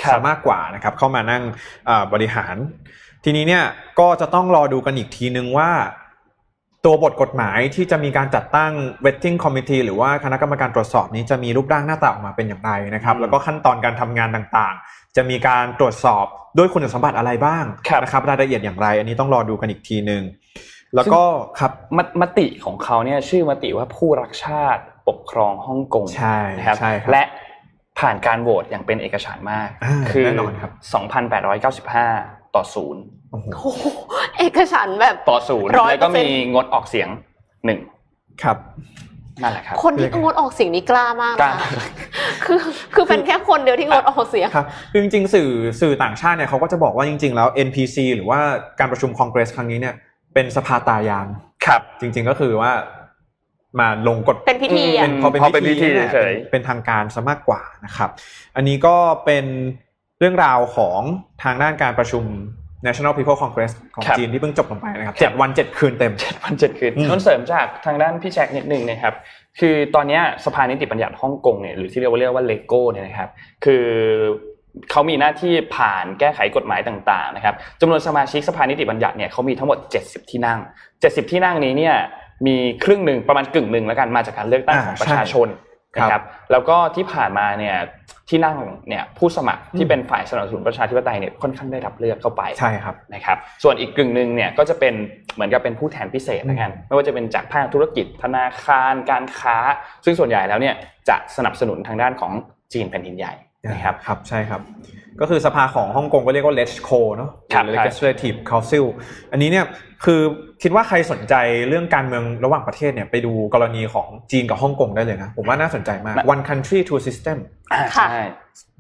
ครับซะมากกว่านะครับเข้ามานั่งเอ่อบริหาร ทีนี้เนี่ยก็จะต้องรอดูกันอีกทีนึงว่า ตัวบทกฎหมายที่จะมีการจัดตั้ง vetting committee หรือว่าคณะกรรมการตรวจสอบนี้จะมีรูปร่างหน้าตาออกมาเป็นอย่างไรนะครับอืมแล้วก็ขั้นตอนการทำงานต่างๆ จะมีการตรวจสอบด้วยคุณสมบัติอะไรบ้างครับนะครับรายละเอียดอย่างไร อันนี้ต้องรอดูกันอีกทีนึงแล้วก็ครับมมติของเขาเนี่ยชื่อมติว่าผู้รักชาติปกครองฮ่องกงใช่นะครับใช่ครับและ ผ่านการโหวตอย่างเป็นเอกฉันท์มากอ่าคือแน่นอนครับ2,895 ต่อศูนย์โอ้โหโอ้โหเอกฉันท์แบบ ต่อศูนย์100%แล้วก็มีงดออกเสียงหนึ่งครับ นั่นแหละครับ คนที่งดออกเสียงนี่กล้ามากกล้า นะคือคือเป็นแค่คนเดียวที่งดออกเสียง ครับคือจริงๆสื่อสื่อต่างชาติเนี่ยเขาก็จะบอกว่าจริง ๆ แล้ว NPC หรือว่าการประชุมคองเกรสครั้งนี้เนี่ยเป็นสภาตายานครับ จริงๆก็คือว่า มาลงกฎเป็นพิธีอือะมพอเป็นพอเป็นพิพิธีธีเนี่ยเฉยเป็นเป็นทางการซะมากกว่านะครับ อันนี้ก็เป็นเรื่องราวของทางด้านการประชุม National People Congress ของครับจีนที่เพิ่งจบลงไปนะครับเจ็ดวันเจ็ดคืนเต็มวันเจ็ดคืนอืมนนเสริมจากทางด้านพี่แจ็คนิดนึงนะครับ คือตอนเนี้ยสภานิติบัญญัติฮ่องกงเนี่ยหรือที่เรียกว่าเรียกว่าเลโก้เนี่ยนะครับ คือเขามีหน้าที่ผ่านแก้ไขกฎหมายต่างๆนะครับจำนวนสมาชิกสภานิติบัญญัติเนี่ยเขามีทั้งหมด 70 ที่นั่ง 70 ที่นั่งนี้เนี่ย มีครึ่งหนึ่งประมาณกึ่งหนึ่งแล้วกันมาจากการเลือกตั้งอ่าของประชาชนใช่นะครับแล้วก็ที่ผ่านมาเนี่ยที่นั่งเนี่ยผู้สมัครที่เป็นฝ่ายสนับสนุนประชาธิปไตยเนี่ยค่อนข้างได้รับเลือกเข้าไปใช่ครับนะครับ ส่วนอีกกึ่งหนึ่งเนี่ยก็จะเป็นเหมือนกับเป็นผู้แทนพิเศษนะกันไม่ว่าจะเป็นจากภาคธุรกิจธนาคารการค้า ซึ่งส่วนใหญ่แล้วเนี่ยจะสนับสนุนทางด้านของจีนแผ่นดินใหญ่ นะครับครับใช่ครับ ก็คือสภาของฮ่องกงก็เรียกว่า LegCo เนอะครับหรือ Legislative Council อันนี้เนี่ยคือคิดว่าใครสนใจเรื่องการเมืองระหว่างประเทศเนี่ยไปดูกรณีของจีนกับฮ่องกงได้เลยนะ ผมว่าน่าสนใจมาก one country two system อ่าค่ะใช่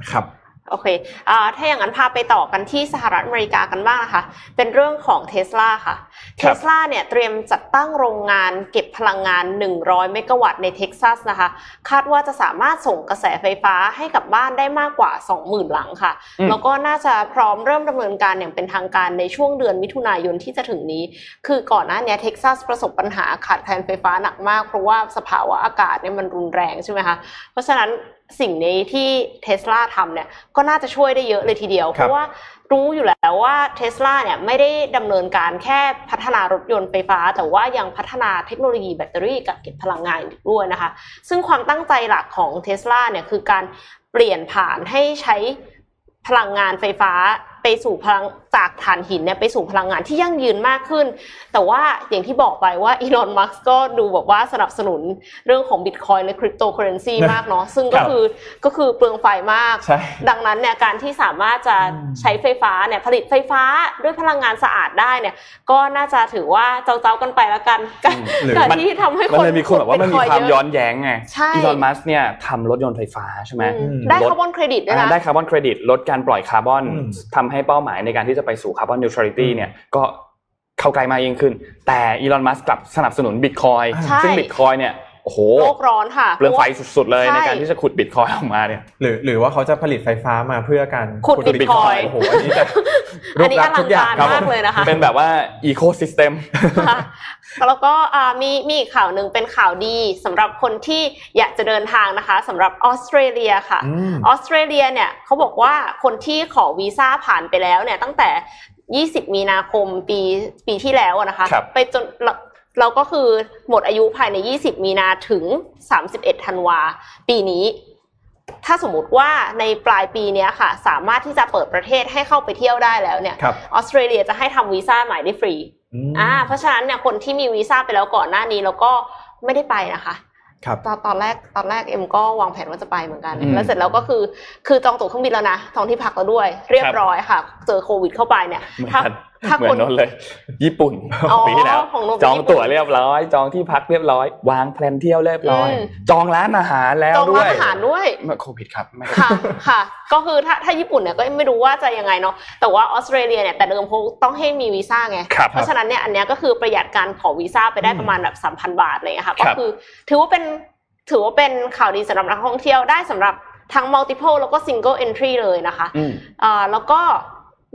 นะครับ โอเคอ่าถ้าอย่างนั้นพาไปต่อกันที่สหรัฐอเมริกากันบ้างนะคะ เป็นเรื่องของเทสลาค่ะ ครับเทสลาเนี่ยเตรียมจัดตั้งโรงงานเก็บพลังงาน 100 เมกะวัตต์ในเท็กซัสนะคะ คาดว่าจะสามารถส่งกระแสไฟฟ้าให้กับบ้านได้มากกว่า 20,000 หลังค่ะอืมแล้วก็น่าจะพร้อมเริ่มดำเนินการอย่างเป็นทางการในช่วงเดือนมิถุนายนที่จะถึงนี้ คือก่อนหน้าเนี้ยเท็กซัสประสบปัญหาขาดแคลนไฟฟ้าหนักมากเพราะว่าสภาวะอากาศเนี่ยมันรุนแรงใช่ไหมคะ เพราะฉะนั้น สิ่งนี้ที่เทสลาทำเนี่ยก็น่าจะช่วยได้เยอะเลยทีเดียวครับเพราะว่ารู้อยู่แล้วว่าเทสลาเนี่ยไม่ได้ดำเนินการแค่พัฒนารถยนต์ไฟฟ้า แต่ว่ายังพัฒนาเทคโนโลยีแบตเตอรี่กับเก็บพลังงานอีกด้วยนะคะ ซึ่งความตั้งใจหลักของเทสลาเนี่ยคือการเปลี่ยนผ่านให้ใช้พลังงานไฟฟ้า ไปสู่พลังจากถ่านหินเนี่ยไปสู่พลังงานที่ยั่งยืนมากขึ้น แต่ว่าอย่างที่บอกไปว่าอีลอนมัสก์ก็ดูแบบว่าสนับสนุนเรื่องของบิตคอยน์และคริปโตเคอร์เรนซีมากเนาะซึ่งก็ครับคือก็คือเปลืองไฟมากใช่ดังนั้นเนี่ยการที่สามารถจะใช้ไฟฟ้าเนี่ยผลิตไฟฟ้าด้วยพลังงานสะอาดได้เนี่ยก็น่าจะถือว่าเจ้าๆกันไปแล้วกันการหรือการมันที่ทำให้มันคนเลยมีคนแบบว่ามันมี Bitcoin ความเะย้อนแย้งไงใช่อีลอนมัสก์เนี่ยทำรถยนต์ไฟฟ้าใช่ไหมอืมอืมได้ลดคาร์บอนเครดิตด้วยอ่านะได้คาร์บอนเครดิตลดการปล่อยคาร์บอนอืมทำให้เป้าหมายในการที่จะไปสู่ carbon neutrality เนี่ยก็เข้าใกล้มากยิ่งขึ้น แต่อีลอนมัสก์กลับสนับสนุนบิตคอยน์ใช่ซึ่งบิตคอยน์เนี่ย โอ้โหโลกร้อนค่ะเปลืองไฟสุดๆเลยใช่ในการที่จะขุดบิตคอยออกมาเนี่ยหรือหรือว่าเขาจะผลิตไฟฟ้ามาเพื่อการขุด Bitcoin Bitcoin โอ้โหอันนี้จะอันนี้รูปอลักษณ์ลัทุงกอย่ากางรครับมากเลยนะคะเป็นแบบว่าอีโคซิสเต็มค่ะแล้วก็อ่ามีมีอีกข่าวหนึ่งเป็นข่าวดีสำหรับคนที่อยากจะเดินทางนะคะสำหรับออสเตรเลียค่ะอืมออสเตรเลียเนี่ยเขาบอกว่าคนที่ขอวีซ่าผ่านไปแล้วเนี่ยตั้งแต่ 20 มีนาคมปีปีที่แล้วอะนะคะครับไปจน เราเราก็คือหมดอายุภายใน 20 มีนาถึง 31 ธันวา ปีนี้ ถ้าสมมติว่าในปลายปีเนี้ยค่ะ สามารถที่จะเปิดประเทศให้เข้าไปเที่ยวได้แล้วเนี่ยครับออสเตรเลียจะให้ทำวีซ่าใหม่ได้ฟรีอืมอ่าเพราะฉะนั้นเนี่ยคนที่มีวีซ่าไปแล้วก่อนหน้านี้แล้วก็ไม่ได้ไปนะคะครับตอนตอนแรกตอนแรกเอ็มก็วางแผนว่าจะไปเหมือนกันอืมแล้วเสร็จแล้วก็คือคือจองตั๋วเครื่องบินแล้วนะจองที่พักแล้วด้วย เรียบร้อยค่ะ เจอโควิดเข้าไปเนี่ยเหมือนถ้ากันถ้า เหมืคอนนนนเลย ญี่ปุ่นอ๋อปีที่แล้วของนนจองญี่ปุ่นตั๋วเรียบร้อย จองที่พักเรียบร้อย วางแผนเที่ยวเรียบร้อยอืมจองร้านอาหารแล้วจองด้วร้านยอาหารด้วยไม่โควิดครับไม่ค่ะค่ะ ก็คือถ้าถ้าญี่ปุ่นเนี่ยก็ไม่รู้ว่าจะยังไงเนาะแต่ว่าออสเตรเลียเนี่ยแต่เดิมเขาต้องให้มีวีซ่าไงครับเพราะฉะนั้นเนี่ยอันเนี้ยก็คือประหยัดการขอวีซ่าไปได้ประมาณแบบสามพันบาทอะไรเลยค่ะครัก็บคือถือว่าเป็นถือว่าเป็นข่าวดีสำหรับนักท่องเที่ยวได้สำหรับทั้ง multiple แล้วก็ single entry เลยนะคะอืมอ่าแล้วก็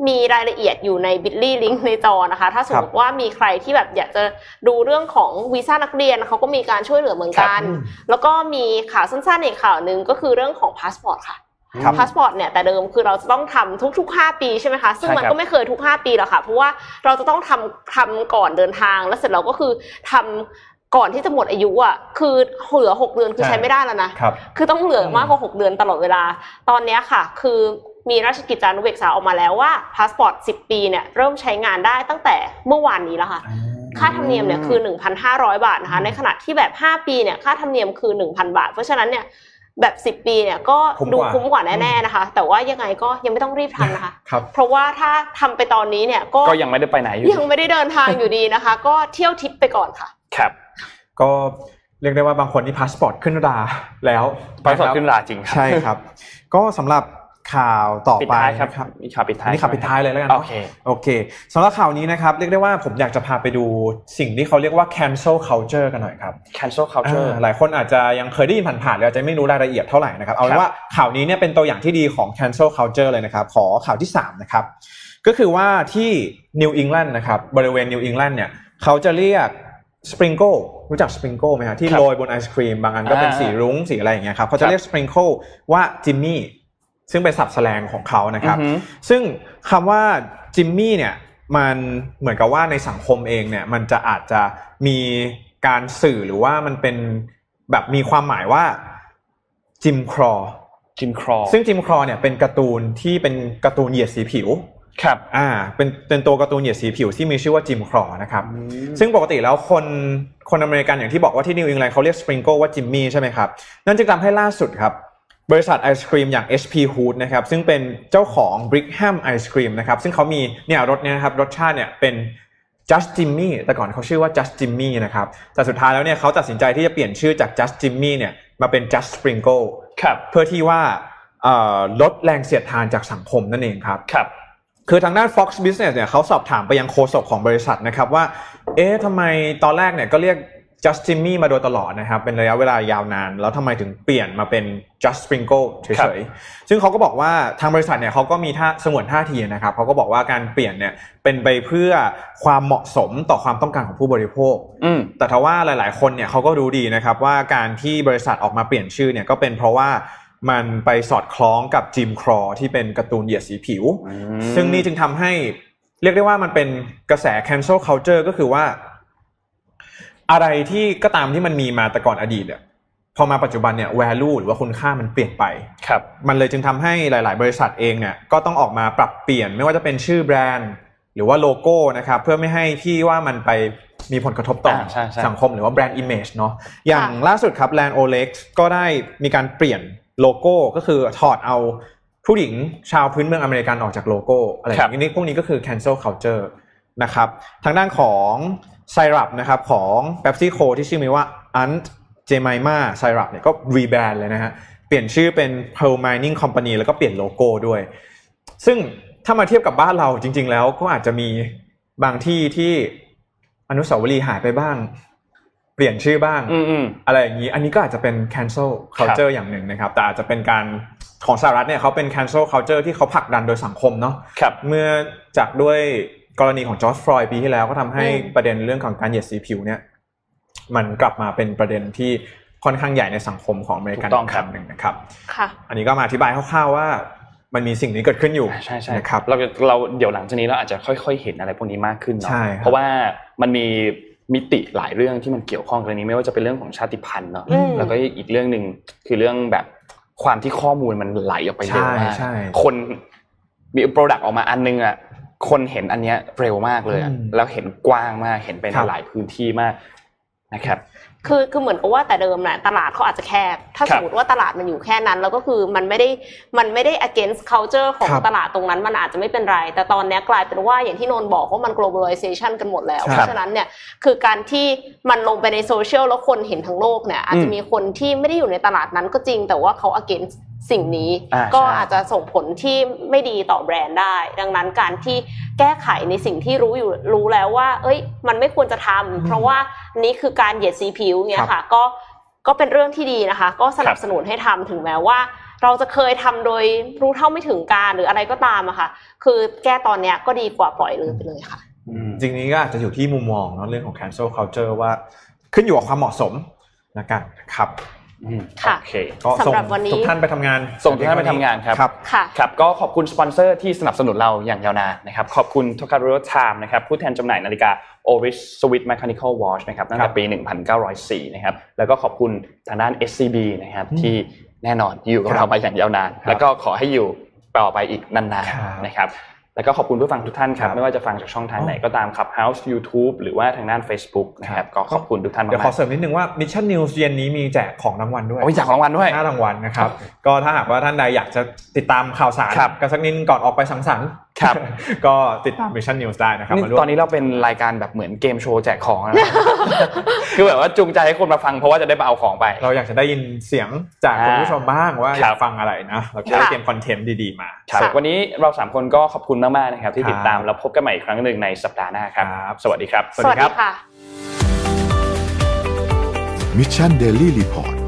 มีรายละเอียดอยู่ใน bitly link ในจอนะคะ ถ้าสมมติว่ามีใครที่แบบอยากจะดูเรื่องของวีซ่านักเรียนเขาก็มีการช่วยเหลือเหมือนกันครับแล้วก็มีข่าวสั้นๆอีกข่าวหนึ่งก็คือเรื่องของพาสปอร์ตค่ะครับพาสปอร์ตเนี่ยแต่เดิมคือเราจะต้องทำทุก ๆ 5 ปีใช่ไหมคะซึ่งใช่มันครับก็ไม่เคยทุก 5 ปีหรอกค่ะ เพราะว่าเราจะต้องทำทำก่อนเดินทางแล้วเสร็จเราก็คือทำก่อนที่จะหมดอายุอะคือเหลือ6เดือนคือใช่ใช้ไม่ได้แล้วนะครับคือต้องเหลือมากกว่า6เดือนตลอดเวลา ตอนเนี้ยค่ะ คือ มีราชกิจจานุเบกษาออกมาแล้วว่าพาสปอร์ต 10 ปีเนี่ยเริ่มใช้งานได้ตั้งแต่เมื่อวานนี้แล้วค่ะค่าธรรมเนียมเนี่ยคือ 1,500 บาทนะคะในขณะที่แบบ 5 ปีเนี่ยค่าธรรมเนียมคือ 1,000 บาท เพราะฉะนั้นเนี่ยแบบ 10 ปีเนี่ยก็คุ้มดูกว่าคุ้มกว่าแน่ๆนะคะ แต่ว่ายังไงก็ยังไม่ต้องรีบทำนะคะครับเพราะว่าถ้าทำไปตอนนี้เนี่ยก็ก็ยังไม่ได้ไปไหนอยู่ยังไม่ได้เดินทางอยู่ดีนะคะ ก็เที่ยวทิปไปก่อนค่ะครับก็เรียกได้ว่าบางคนที่พาสปอร์ตขึ้นราแล้วพาสปอร์ตะคบขึ้นราจริงครับใช่ครับ ก็สำหรับ ข่าวต่อปิดไปท้ายครับนะครับมีข่าวปิดท้ายนี่ข่าวปิดท้ายเลยแล้วกันโอเนาะเคโอเคสำหรับข่าวนี้นะครับเรียกได้ว่าผมอยากจะพาไปดูสิ่งที่เขาเรียกว่า cancel culture กันหน่อยครับ cancel culture อ่าหลายคนอาจจะยังเคยได้ยินผ่านๆหรืออาจจะไม่รู้รายละเอียดเท่าไหร่นะครับเอาเป็นว่าข่าวนี้เนี่ยเป็นตัวอย่างที่ดีของ cancel culture เลยนะครับ ขอข่าวที่3นะครับก็คือว่าที่นิวอิงแลนด์นะครับบริเวณนิวอิงแลนด์เนี่ยเขาจะเรียก sprinkle รู้จัก sprinkle ไหมฮะที่ครับโรยบนไอศครีมบางอันก็เป็นอ่าสีรุ้งสีอะไรอย่างเงี้ยครับเขาจะเรียก sprinkle ว่าจิมมี่ ซึ่งเป็นศัพท์แสลงของเขานะครับอือหือซึ่งคำว่าจิมมี่เนี่ยมันเหมือนกับว่าในสังคมเองเนี่ยมันจะอาจจะมีการสื่อหรือว่ามันเป็นแบบมีความหมายว่า Jim Crow Jim Crow ซึ่ง Jim Crow เนี่ยเป็นการ์ตูนที่เป็นการ์ตูนเหยียดสีผิวครับอ่าเป็นเป็นตัวการ์ตูนเหยียดสีผิวที่มีชื่อว่า Jim Crow นะครับ ซึ่งปกติแล้วคนคนอเมริกันอย่างที่บอกว่าที่นิวอิงแลนด์เขาเรียก sprinkle ว่าจิมมี่ใช่ไหมครับ นั่นจึงทำให้ล่าสุดครับ บริษัทไอศครีมอย่าง HP Hood นะครับซึ่งเป็นเจ้าของ Brigham Ice Cream นะครับซึ่งเขามีเนี่ยรสเนี่ยนะครับรสชาติเนี่ยเป็น Just Jimmy แต่ก่อนเขาชื่อว่า Just Jimmy นะครับแต่สุดท้ายแล้วเนี่ยเขาตัดสินใจที่จะเปลี่ยนชื่อจาก Just Jimmy เนี่ยมาเป็น Just Sprinkle ครับเพื่อที่ว่าลดแรงเสียดทานจากสังคมนั่นเองครับครับคือทางด้าน Fox Business เนี่ยเขาสอบถามไปยังโฆษกของบริษัทนะครับว่า เอ๊ะทำไมตอนแรกเนี่ยก็เรียก Just Jimmy มาโดยตลอดนะครับ เป็นระยะเวลายาวนาน แล้วทำไมถึงเปลี่ยนมาเป็น Just Sprinkle เฉครับยๆ ซึ่งเขาก็บอกว่าทางบริษัทเนี่ยเขาก็มีท่าสงวนท่าทีนะครับเขาก็บอกว่าการเปลี่ยนเนี่ยเป็นไปเพื่อความเหมาะสมต่อความต้องการของผู้บริโภคอืมแต่ทว่าหลายๆ คนเนี่ยเขาก็รู้ดีนะครับว่าการที่บริษัทออกมาเปลี่ยนชื่อเนี่ยก็เป็นเพราะว่ามันไปสอดคล้องกับจิมครอที่เป็นการ์ตูนเหยียดสีผิวอืมซึ่งนี่จึงทำให้เรียกได้ว่ามันเป็นกระแส cancel culture ก็คือว่า อะไรที่ก็ตามที่มันมีมาแต่ก่อนอดีตเนี่ยพอมาปัจจุบันเนี่ย value หรือว่าคุณค่ามันเปลี่ยนไปครับมันเลยจึงทำให้หลาย ๆ บริษัทเองเนี่ยก็ต้องออกมาปรับเปลี่ยนไม่ว่าจะเป็นชื่อแบรนด์ หรือว่าโลโก้นะครับเพื่อไม่ให้ที่ว่ามันไปมีผลกระทบต่ออ่าใช่ใช่สังคมหรือว่า brand image เนาะอย่างล่าสุดครับ Land O'Lakes ก็ได้มีการเปลี่ยนโลโก้ก็คือถอดเอาผู้หญิงชาวพื้นเมืองอเมริกันออกจากโลโก้อะไรอย่างนี้พวกนี้ก็คือ cancel culture นะครับทางด้านของ ไซรัปนะครับของ PepsiCo ที่ชื่อมีว่า Aunt Jemima Syrup เนี่ยก็ rebrand เลยนะฮะเปลี่ยนชื่อเป็น Pearl Milling Company แล้วก็เปลี่ยนโลโก้ด้วย ซึ่งถ้ามาเทียบกับบ้านเราจริง ๆ แล้วก็อาจจะมีบางที่ที่อนุสาวรีย์หายไปบ้าง เปลี่ยนชื่อบ้างอืมอืมอะไรอย่างนี้ อันนี้ก็อาจจะเป็น cancel culture อย่างหนึ่งนะครับ แต่อาจจะเป็นการของสหรัฐเนี่ยเขาเป็น cancel culture ที่เขาผลักดันโดยสังคมเนาะครับเมื่อจากด้วย กรณีของจอร์จฟลอยด์ปีที่แล้วก็ทำให้อืมประเด็นเรื่องของการเหยียดสีผิวเนี่ยมันกลับมาเป็นประเด็นที่ค่อนข้างใหญ่ในสังคมของอเมริกันถูกต้องครับกหนึ่งนะครับค่ะอันนี้ก็มาอธิบายคร่าวๆว่ามันมีสิ่งนี้เกิดขึ้นอยู่ใช่ใช่นะครับเราจะเราเดี๋ยวหลังจากนี้เราอาจจะค่อย ๆ เห็นอะไรพวกนี้มากขึ้นเนาะใช่ครับเพราะว่ามันมีมิติหลายเรื่องที่มันเกี่ยวข้องกันนี้ไม่ว่าจะเป็นเรื่องของชาติพันธุ์เนาะอืมแล้วก็อีกเรื่องหนึ่งคือเรื่องแบบความที่ข้อมูลมันไหลออกไปเร็วมากใช่ใช่คนมีโปรดักต์ออกมาอันนึงอะ คนเห็นอันเนี้ยเร็วมากเลยอะอืมแล้วเห็นกว้างมากเห็นไปในครับหลายพื้นที่มากนะครับคือคือเหมือนกับว่าแต่เดิมน่ะตลาดเขาอาจจะแคบ ถ้าครัสบมมติว่าตลาดมันอยู่แค่นั้น แล้วก็คือมันไม่ได้มันไม่ได้ against culture ของครับตลาดตรงนั้นมันอาจจะไม่เป็นไร แต่ตอนเนี้ยกลายเป็นว่าอย่างที่นนท์บอกว่ามัน globalization กันหมดแล้วครับเพราะฉะนั้นเนี่ยคือการที่มันลงไปในโซเชียลแล้วคนเห็นทั้งโลกเนี่ยอาจจะมีคนที่ไม่ได้อยู่ในตลาดนั้นก็จริงแต่ว่าเขา against สิ่งนี้อ่าก็ใช่อาจจะส่งผลที่ไม่ดีต่อแบรนด์ได้ ดังนั้นการที่แก้ไขในสิ่งที่รู้อยู่รู้แล้วว่า เอ้ย มันไม่ควรจะทำเพราะว่านี่คือการเหยียดสีผิวเนี่ยค่ะ ก็ก็เป็นเรื่องที่ดีนะคะ ก็สนับสนุนให้ทำถึงแม้ว่า เราจะเคยทำโดยรู้เท่าไม่ถึงการหรืออะไรก็ตามอะค่ะ คือแก้ตอนเนี้ยก็ดีกว่าปล่อยเลยไปเลยค่ะอืมจริงๆนี้ก็อาจจะอยู่ที่มุมมองเนาะเรื่องของ cancel culture ว่า ขึ้นอยู่กับความเหมาะสมละกันครับอืม ค่ะโอเคก็ส่งสำหรับวันนี้ทุกท่านไปทำงาน ส่งทุกท่านไปทำงานครับครับค่ะครับก็ขอบคุณสปอนเซอร์ที่สนับสนุนเราอย่างยาวนานนะครับขอบคุณ t o k a r o Time นะครับผู้แทนจำหน่ายนาฬิกา Oris Swiss Mechanical Watch นะครับตั้งครัแต่บปี 1904 นะครับแล้วก็ขอบคุณทางด้าน SCB นะครับอืมที่แน่นอนอยู่กับครับเรามาอย่างยาวนานครับแล้วก็ขอให้อยู่ต่อไปอีกนานครับๆนะครับ แล้วก็ขอบคุณผู้ฟังทุกท่านครับครับไม่ว่าจะฟังจากช่องทางอ๋อไหนก็ตามครับ House YouTube หรือว่าทางด้าน Facebook นะครับก็ขอบคุณทุกท่านเดี๋ยวขมาอกเสริมนิดนึงว่า Mission News เย็นนี้มีแจกของรางวัลด้วๆยโอ้ยอยากรางวัลด้วยห้ารางวัลนะครับก็ถ้าหากว่าท่านใดอยากจะติดตามข่าวสารครับกันสักนิดก่อนออกไปสังสรรค์ ครับ ก็ติดตาม Mission News ได้นะครับนี่มาร่วมตอนนี้เราเป็นรายการแบบเหมือนเกมโชว์แจกของนะคือแบบว่าจูงใจให้คนมาฟังเพราะว่าจะได้มาเอาของไป เราอยากจะได้ยินเสียงจากอ่าคุณผู้ชมบ้างว่าอยาครักบฟังอะไรนะเราจะได้เตรียมคอนเทนต์ดีๆมาครับค่ะวันนี้เราสามคนก็ขอบคุณมากๆนะครับที่ครับติดตามแล้วพบกันใหม่อีกครั้งหนึ่งในสัปดาห์หน้าครับครับสวัสดีครับ สวัสดีค่ะมิชชันเดลี่รีพอร์ต